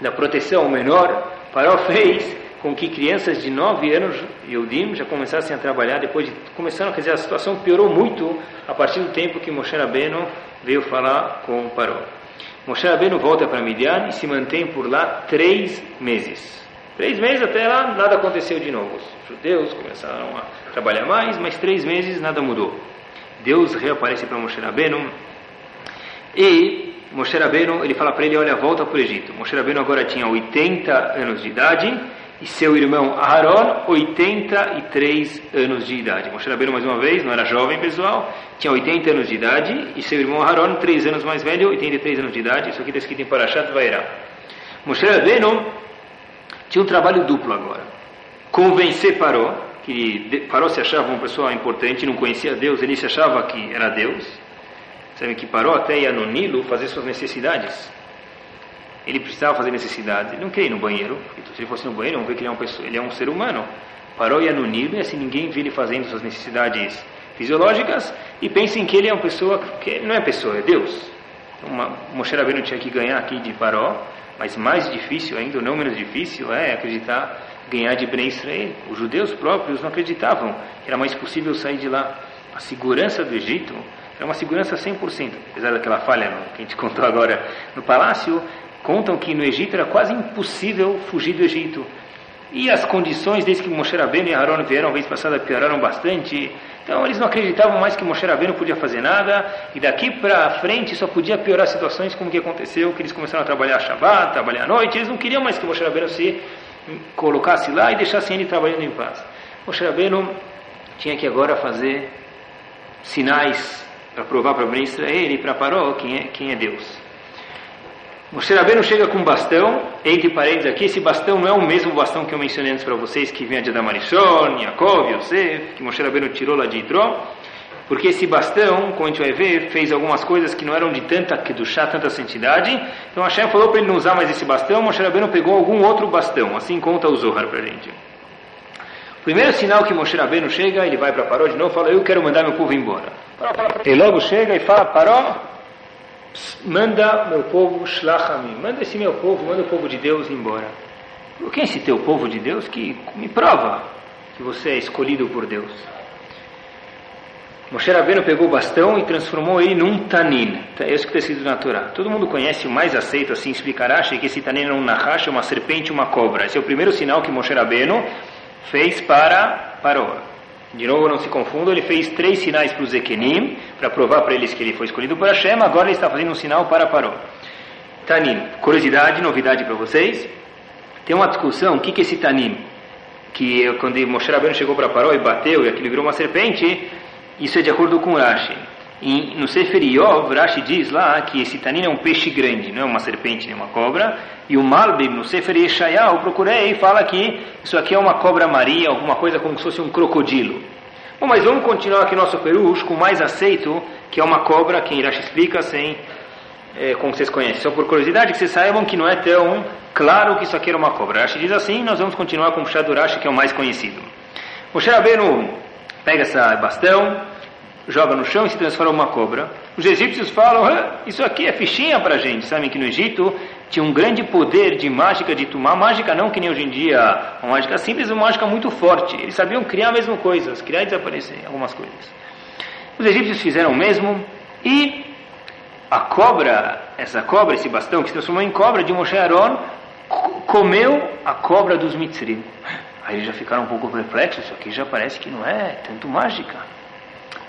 da proteção menor, Paró fez com que crianças de 9 anos, Eudim, já começassem a trabalhar, depois de começaram, quer dizer, a situação piorou muito a partir do tempo que Moshe Rabbeinu veio falar com o Paró. Moshe Rabbeinu volta para Midian e se mantém por lá três meses. Três meses até lá, nada aconteceu de novo. Os judeus começaram a trabalhar mais, mas três meses nada mudou. Deus reaparece para Moshe Rabbeinu e Moshe Rabbeinu, ele fala para ele, olha, volta para o Egito. Moshe Rabbeinu agora tinha 80 anos de idade e seu irmão Aaron, 83 anos de idade. Moshe Rabbeinu, mais uma vez, não era jovem pessoal, tinha 80 anos de idade, e seu irmão Aaron, 3 anos mais velho, 83 anos de idade. Isso aqui está escrito em Parashat Vairá. Moshe Rabbeinu tinha um trabalho duplo agora. Convencer Paró, que Paró se achava uma pessoa importante, não conhecia Deus, ele se achava que era Deus. Sabe que Paró até ia no Nilo fazer suas necessidades ele precisava fazer necessidades. Ele não queria ir no banheiro, porque se ele fosse no banheiro, vamos ver que ele é, uma pessoa, ele é um ser humano. Parou e ia no Nilo e assim ninguém vê ele fazendo suas necessidades fisiológicas e pensem que ele é uma pessoa que não é pessoa, é Deus. Uma, Moshe Rabbeinu tinha que ganhar aqui de Paró, mas mais difícil ainda, não menos difícil, é acreditar ganhar de Bnei Israel. Os judeus próprios não acreditavam que era mais possível sair de lá. A segurança do Egito era uma segurança 100%, apesar daquela falha que a gente contou agora no palácio, Contam que no Egito era quase impossível fugir do Egito. E as condições, desde que Moshe Rabbeinu e Aaron vieram a vez passada, pioraram bastante. Então eles não acreditavam mais que Moshe Rabbeinu podia fazer nada. E daqui para frente só podia piorar situações como que aconteceu, que eles começaram a trabalhar Shabbat, trabalhar à noite. Eles não queriam mais que Moshe Rabbeinu se colocasse lá e deixasse ele trabalhando em paz. Moshe Rabbeinu tinha que agora fazer sinais para provar para Israel e para Paró quem é, quem é Deus. Moshe Rabbeinu chega com um bastão, entre parênteses aqui, esse bastão não é o mesmo bastão que eu mencionei antes para vocês, que vinha de Adamarishon, Yaakov, Yosef, que Moshe Rabbeinu tirou lá de Itró, porque esse bastão, como a gente vai ver, fez algumas coisas que não eram de tanta kedushá, tanta santidade, então Hashem falou para ele não usar mais esse bastão, Moshe Rabbeinu pegou algum outro bastão, assim conta o Zohar para a gente. O primeiro sinal que Moshe Rabbeinu chega, ele vai para Paró de novo e fala, eu quero mandar meu povo embora. Ele logo chega e fala, Paró, manda meu povo shlachami, manda esse meu povo, manda o povo de Deus embora. Quem é esse teu povo de Deus que me prova que você é escolhido por Deus? Moshe Rabbeinu pegou o bastão e transformou ele num tanin. É isso que está escrito. Todo mundo conhece o mais aceito, assim explicar Rashi, que esse tanin é um nahash, uma serpente, uma cobra. Esse é o primeiro sinal que Moshe Rabbeinu fez para Paró. De novo, não se confundam, ele fez três sinais para os Ekenim, para provar para eles que ele foi escolhido por Hashem, agora ele está fazendo um sinal para Paró. Tanim, curiosidade, novidade para vocês. Tem uma discussão, o que, que é esse Tanim? Que quando Moshe Rabbeinu chegou para Paró e bateu, e aquilo virou uma serpente, isso é de acordo com Rashi. No Sefer Yov, Rashi diz lá que esse tanin é um peixe grande, não é uma serpente nem uma cobra. E o Malbim, no Sefer Yeshayahu, eu procurei e fala que isso aqui é uma cobra marinha, alguma coisa como se fosse um crocodilo. Bom, mas vamos continuar aqui nosso perush com mais aceito, que é uma cobra, que Rashi explica sem é, como vocês conhecem, só por curiosidade, que vocês saibam que não é tão claro que isso aqui era uma cobra. Rashi diz assim, nós vamos continuar com o Pshat do Rashi, que é o mais conhecido. O Rabbeinu pega essa bastão, joga no chão e se transforma uma cobra. Os egípcios falam, isso aqui é fichinha para gente. Sabem que no Egito tinha um grande poder de mágica, de tomar mágica não que nem hoje em dia, uma mágica simples, uma mágica muito forte. Eles sabiam criar mesmo coisas, criar e desaparecer algumas coisas. Os egípcios fizeram o mesmo e a cobra, essa cobra, esse bastão que se transformou em cobra de Moshe Aaron, comeu a cobra dos Mitzrim. Aí eles já ficaram um pouco perplexos, isso aqui já parece que não é tanto mágica.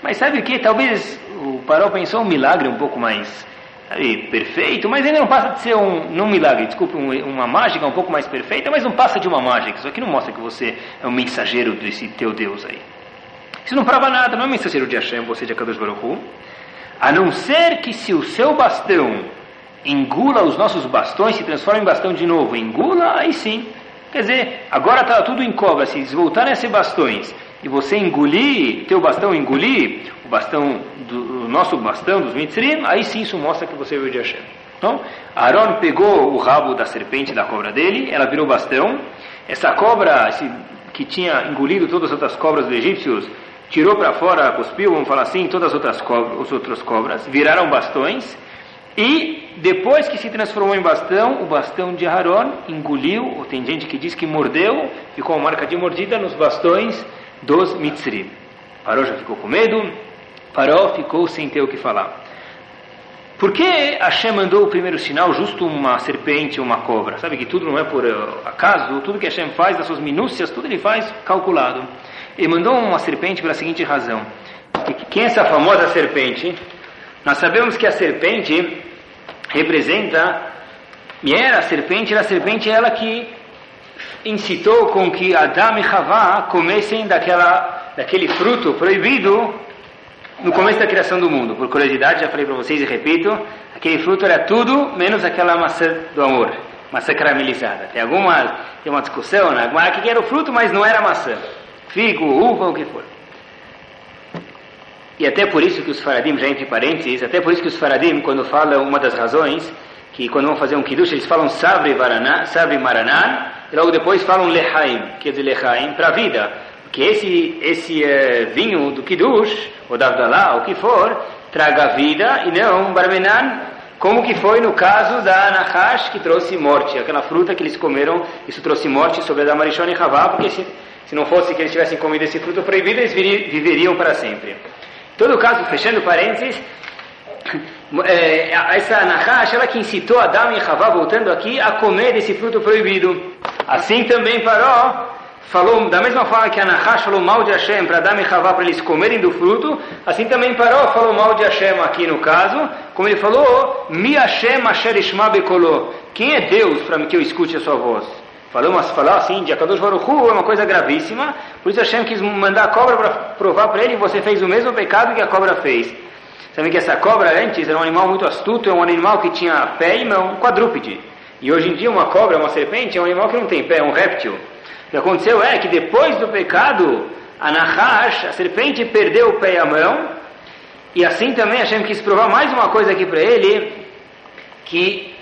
Mas sabe o que? Talvez o Paró pensou um milagre um pouco mais sabe, perfeito, mas ele não passa de ser um, não um milagre, desculpe, um, uma mágica um pouco mais perfeita, mas não passa de uma mágica. Isso aqui não mostra que você é um mensageiro desse teu Deus aí. Isso não prova nada, não é mensageiro de Hashem, você de Akadosh Baruch. A não ser que se o seu bastão engula os nossos bastões, se transforma em bastão de novo, engula, aí sim. Quer dizer, agora está tudo em cobra, se voltarem a ser bastões e você engolir, teu bastão engolir, o bastão do o nosso bastão dos mitzrim, aí sim isso mostra que você veio de Hashem. Então, Aaron pegou o rabo da serpente da cobra dele, ela virou bastão. Essa cobra esse, que tinha engolido todas as outras cobras dos egípcios, tirou para fora, cuspiu, vamos falar assim, todas as outras cobras, as outras cobras, viraram bastões. E depois que se transformou em bastão, o bastão de Aaron engoliu, ou tem gente que diz que mordeu, ficou uma marca de mordida nos bastões dos Mitzrim. Paró já ficou com medo, Paró ficou sem ter o que falar. Por que Hashem mandou o primeiro sinal justo uma serpente ou uma cobra? Sabe que tudo não é por acaso, tudo que Hashem faz, das suas minúcias, tudo ele faz calculado. Ele mandou uma serpente pela seguinte razão. Quem é essa famosa serpente? Nós sabemos que a serpente representa, e era a serpente, era a serpente ela que incitou com que Adão e Havá comessem daquela, daquele fruto proibido no começo da criação do mundo. Por curiosidade, já falei para vocês e repito, aquele fruto era tudo menos aquela maçã do amor, maçã caramelizada. Tem alguma tem uma discussão na né? que era o fruto, mas não era maçã. Figo, uva, o que for. E até por isso que os faradim, já entre parênteses, até por isso que os faradim, quando falam uma das razões, que quando vão fazer um kiddush, eles falam sabre, sabre maraná, e logo depois falam lehaim, quer dizer lehaim, para a vida. Porque esse, esse uh, vinho do kiddush, ou da Avdalá, o que for, traga vida e não barmenan, como que foi no caso da Nahash, que trouxe morte, aquela fruta que eles comeram, isso trouxe morte sobre a da Marishon e Havá, porque se, se não fosse que eles tivessem comido esse fruto proibido, eles viveriam para sempre. Em todo caso, fechando parênteses, é, essa Nahash, ela que incitou Adão e Havá, voltando aqui, a comer desse fruto proibido. Assim também Paró falou, da mesma forma que a Nahash falou mal de Hashem para Adão e Havá para eles comerem do fruto, assim também Paró falou mal de Hashem aqui no caso, como ele falou, Mi Hashem Asher Ishma Bekolo. Quem é Deus para que eu escute a sua voz? Falamos, falar assim, de Akadosh Baruch Hu é uma coisa gravíssima, por isso Hashem quis mandar a cobra para provar para ele, você fez o mesmo pecado que a cobra fez. Sabe que essa cobra antes era um animal muito astuto, é um animal que tinha pé e mão, um quadrúpede. E hoje em dia uma cobra, uma serpente, é um animal que não tem pé, é um réptil. O que aconteceu é que depois do pecado, a Nahash, a serpente, perdeu o pé e a mão, e assim também Hashem quis provar mais uma coisa aqui para ele, que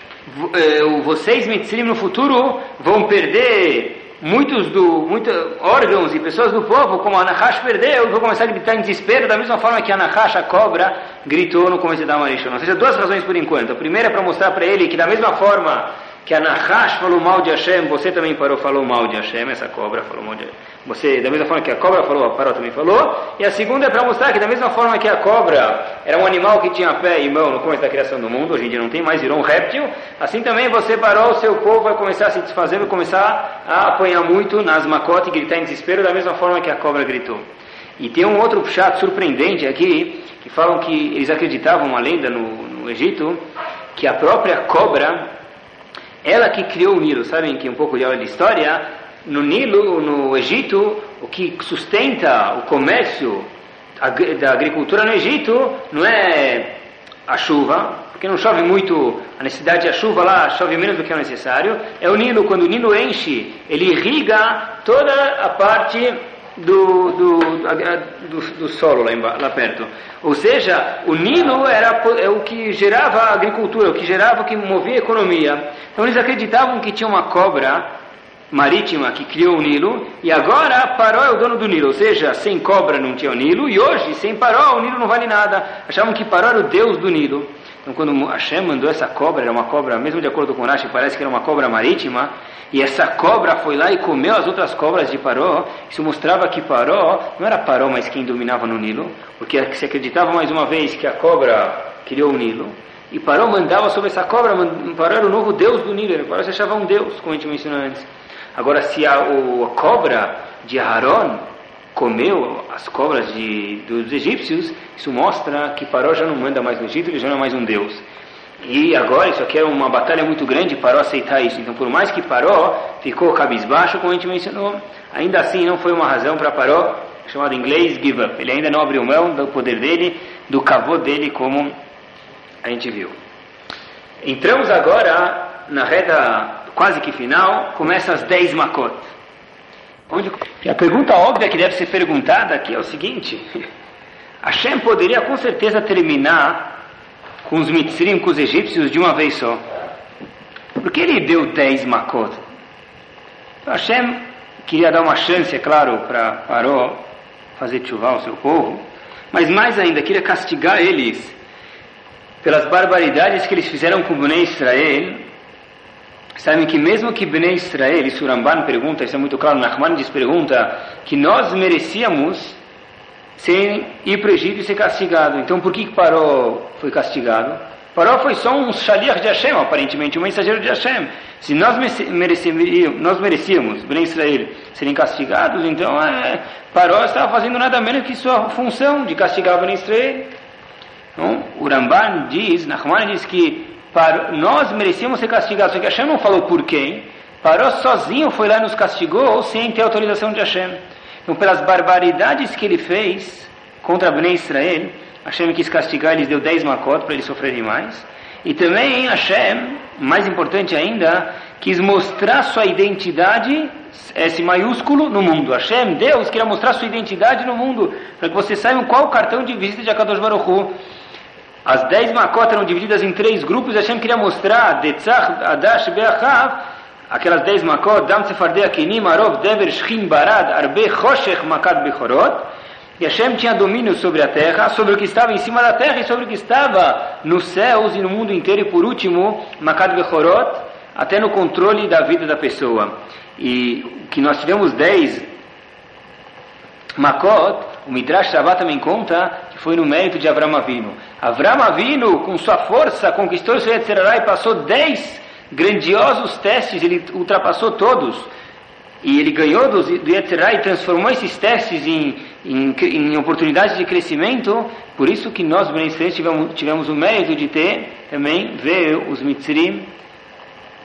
eh, vocês, Mitzrim, no futuro vão perder muitos do, muitos órgãos e pessoas do povo, como a Nahash perdeu, vão começar a gritar em desespero, da mesma forma que a Nahash, a cobra, gritou no começo da Marishon. Ou seja, duas razões por enquanto. A primeira é para mostrar para ele que da mesma forma que a Nahash falou mal de Hashem, você também parou, falou mal de Hashem, essa cobra falou mal de Você, da mesma forma que a cobra falou, a parou também falou. E a segunda é para mostrar que da mesma forma que a cobra era um animal que tinha pé e mão no começo da criação do mundo, hoje em dia não tem mais, virou um réptil, assim também você parou, o seu povo vai começar a se desfazer, vai começar a apanhar muito nas macotas e gritar em desespero da mesma forma que a cobra gritou. E tem um outro chato surpreendente aqui, que falam que eles acreditavam, uma lenda no, no Egito, que a própria cobra ela que criou o Nilo, sabem que um pouco de aula de história, no Nilo, no Egito, o que sustenta o comércio da agricultura no Egito não é a chuva, porque não chove muito, a necessidade da chuva lá chove menos do que é necessário, é o Nilo, quando o Nilo enche, ele irriga toda a parte do, do, do, do solo lá, embaixo, lá perto. Ou seja, o Nilo era é o que gerava a agricultura, o que gerava, o que movia a economia. Então eles acreditavam que tinha uma cobra marítima que criou o Nilo, e agora Paró é o dono do Nilo, ou seja, sem cobra não tinha o Nilo, e hoje, sem Paró, o Nilo não vale nada. Achavam que Paró era o deus do Nilo. Então, quando Hashem mandou essa cobra, era uma cobra, mesmo de acordo com Rashi, parece que era uma cobra marítima, e essa cobra foi lá e comeu as outras cobras de Paró, isso mostrava que Paró, não era Paró, mas quem dominava no Nilo, porque se acreditava mais uma vez que a cobra criou o Nilo, e Paró mandava sobre essa cobra, Paró era o novo deus do Nilo, Paró se achava um deus, como a gente mencionou antes. Agora, se a, o, a cobra de Aaron comeu as cobras de, dos egípcios, isso mostra que Paró já não manda mais no Egito, ele já não é mais um deus. E agora isso aqui é uma batalha muito grande para aceitar isso. Então, por mais que Paró ficou cabisbaixo, como a gente mencionou, ainda assim não foi uma razão para Paró, chamado em inglês give up. Ele ainda não abriu mão do poder dele, do cavô dele, como a gente viu. Entramos agora na reta quase que final, começa as 10 makot. E a pergunta óbvia que deve ser perguntada aqui é o seguinte: Hashem poderia com certeza terminar com os mitzrim, com os egípcios, de uma vez só. Por que ele deu 10 makot? Então, Hashem queria dar uma chance, é claro, para Paró fazer chuvar o seu povo, mas mais ainda, queria castigar eles pelas barbaridades que eles fizeram com o Bnei Israel Sabem que mesmo que Bnei Israel, e Suramban pergunta, isso é muito claro, Nachmanides pergunta, que nós merecíamos sem ir para o Egito e ser castigado. Então por que Paró foi castigado? Paró foi só um shaliach de Hashem, aparentemente, um mensageiro de Hashem. Se nós merecíamos, nós merecíamos, Bnei Israel, serem castigados, então é, Paró estava fazendo nada menos que sua função de castigar Bnei Israel. Então, o Ramban diz, Nachman diz que para, nós merecíamos ser castigados, só que Hashem não falou por quem. Parou sozinho, foi lá e nos castigou, sem ter autorização de Hashem. Então, pelas barbaridades que ele fez contra Bnei Israel, Hashem quis castigar, eles deu 10 macot para eles sofrerem mais. E também Hashem, mais importante ainda, quis mostrar sua identidade, S maiúsculo, no mundo. Hashem, Deus, queria mostrar sua identidade no mundo, para que vocês saibam qual o cartão de visita de Akadosh Baruch Hu. As dez makot eram divididas em três grupos, e Hashem queria mostrar, Detzach, Adash, Beachav, aquelas dez makot, Dam Sefardei Akinim, Arov, Dever, Shchin, Barad, Arbe, Choshech, Makat, Bechorot, e Hashem tinha domínio sobre a terra, sobre o que estava em cima da terra e sobre o que estava nos céus e no mundo inteiro, e por último, Makat, Bechorot, até no controle da vida da pessoa. E que nós tivemos dez makot, o Midrash Shavá também conta que foi no mérito de Avram Avinu. Avram Avinu, com sua força, conquistou o seu Yetzirará e passou dez grandiosos testes, ele ultrapassou todos. E ele ganhou do, do e transformou esses testes em, em, em, oportunidades de crescimento. Por isso que nós, beneficiantes, tivemos, tivemos o mérito de ter também, ver os Mitzrim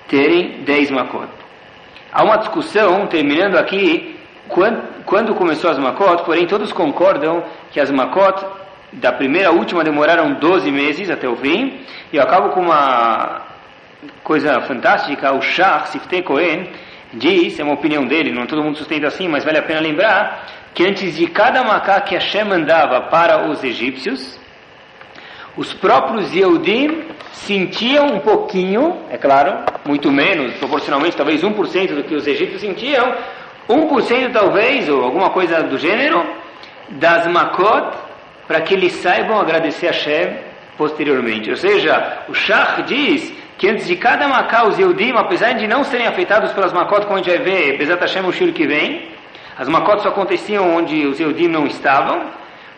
terem dez Makot. Há uma discussão, terminando aqui, quando, quando começou as Makot, porém todos concordam que as Makot da primeira à última demoraram 12 meses até o fim. E eu acabo com uma coisa fantástica, o Shah Siftei Cohen diz, é uma opinião dele, não todo mundo sustenta assim, mas vale a pena lembrar, que antes de cada Macá que Hashem mandava para os egípcios, os próprios Yehudim sentiam um pouquinho, é claro, muito menos, proporcionalmente, talvez 1% do que os egípcios sentiam, 1% talvez, ou alguma coisa do gênero, das Makot, para que eles saibam agradecer a Hashem posteriormente. Ou seja, o Shach diz que antes de cada Macá, os Yehudim, apesar de não serem afetados pelas Makot, como a gente vai ver, Bezat Hashem o Shur que vem, as Makot só aconteciam onde os Yehudim não estavam,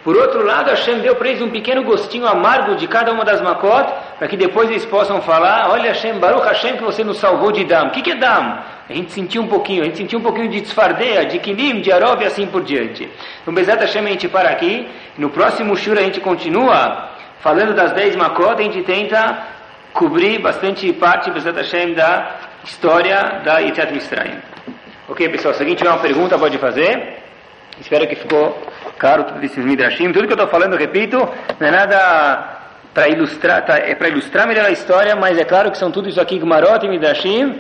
por outro lado, Hashem deu para eles um pequeno gostinho amargo de cada uma das Makot, para que depois eles possam falar, olha Hashem, Baruch Hashem que você nos salvou de Dam. O que é Dam? A gente sentiu um pouquinho, a gente sentiu um pouquinho de Tzfardeia, de Kinim, de Arov e assim por diante. Então, Bezat Hashem, a gente para aqui, no próximo Shura a gente continua falando das 10 Makot, a gente tenta cobrir bastante parte, Bezat Hashem, da história da Yitzhak Mitzrayim. Ok, pessoal, se alguém tiver uma pergunta, pode fazer. Espero que ficou claro tudo esses midrashim. Tudo que eu estou falando, repito, não é nada para ilustrar, tá, é para ilustrar melhor a história, mas é claro que são tudo isso aqui, Gmarot e midrashim,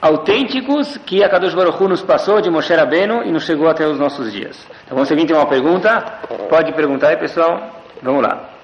autênticos que a Kadosh Baruch Hu nos passou de Moshe Rabbeinu e nos chegou até os nossos dias. Então, se alguém tem uma pergunta, pode perguntar aí, pessoal. Vamos lá.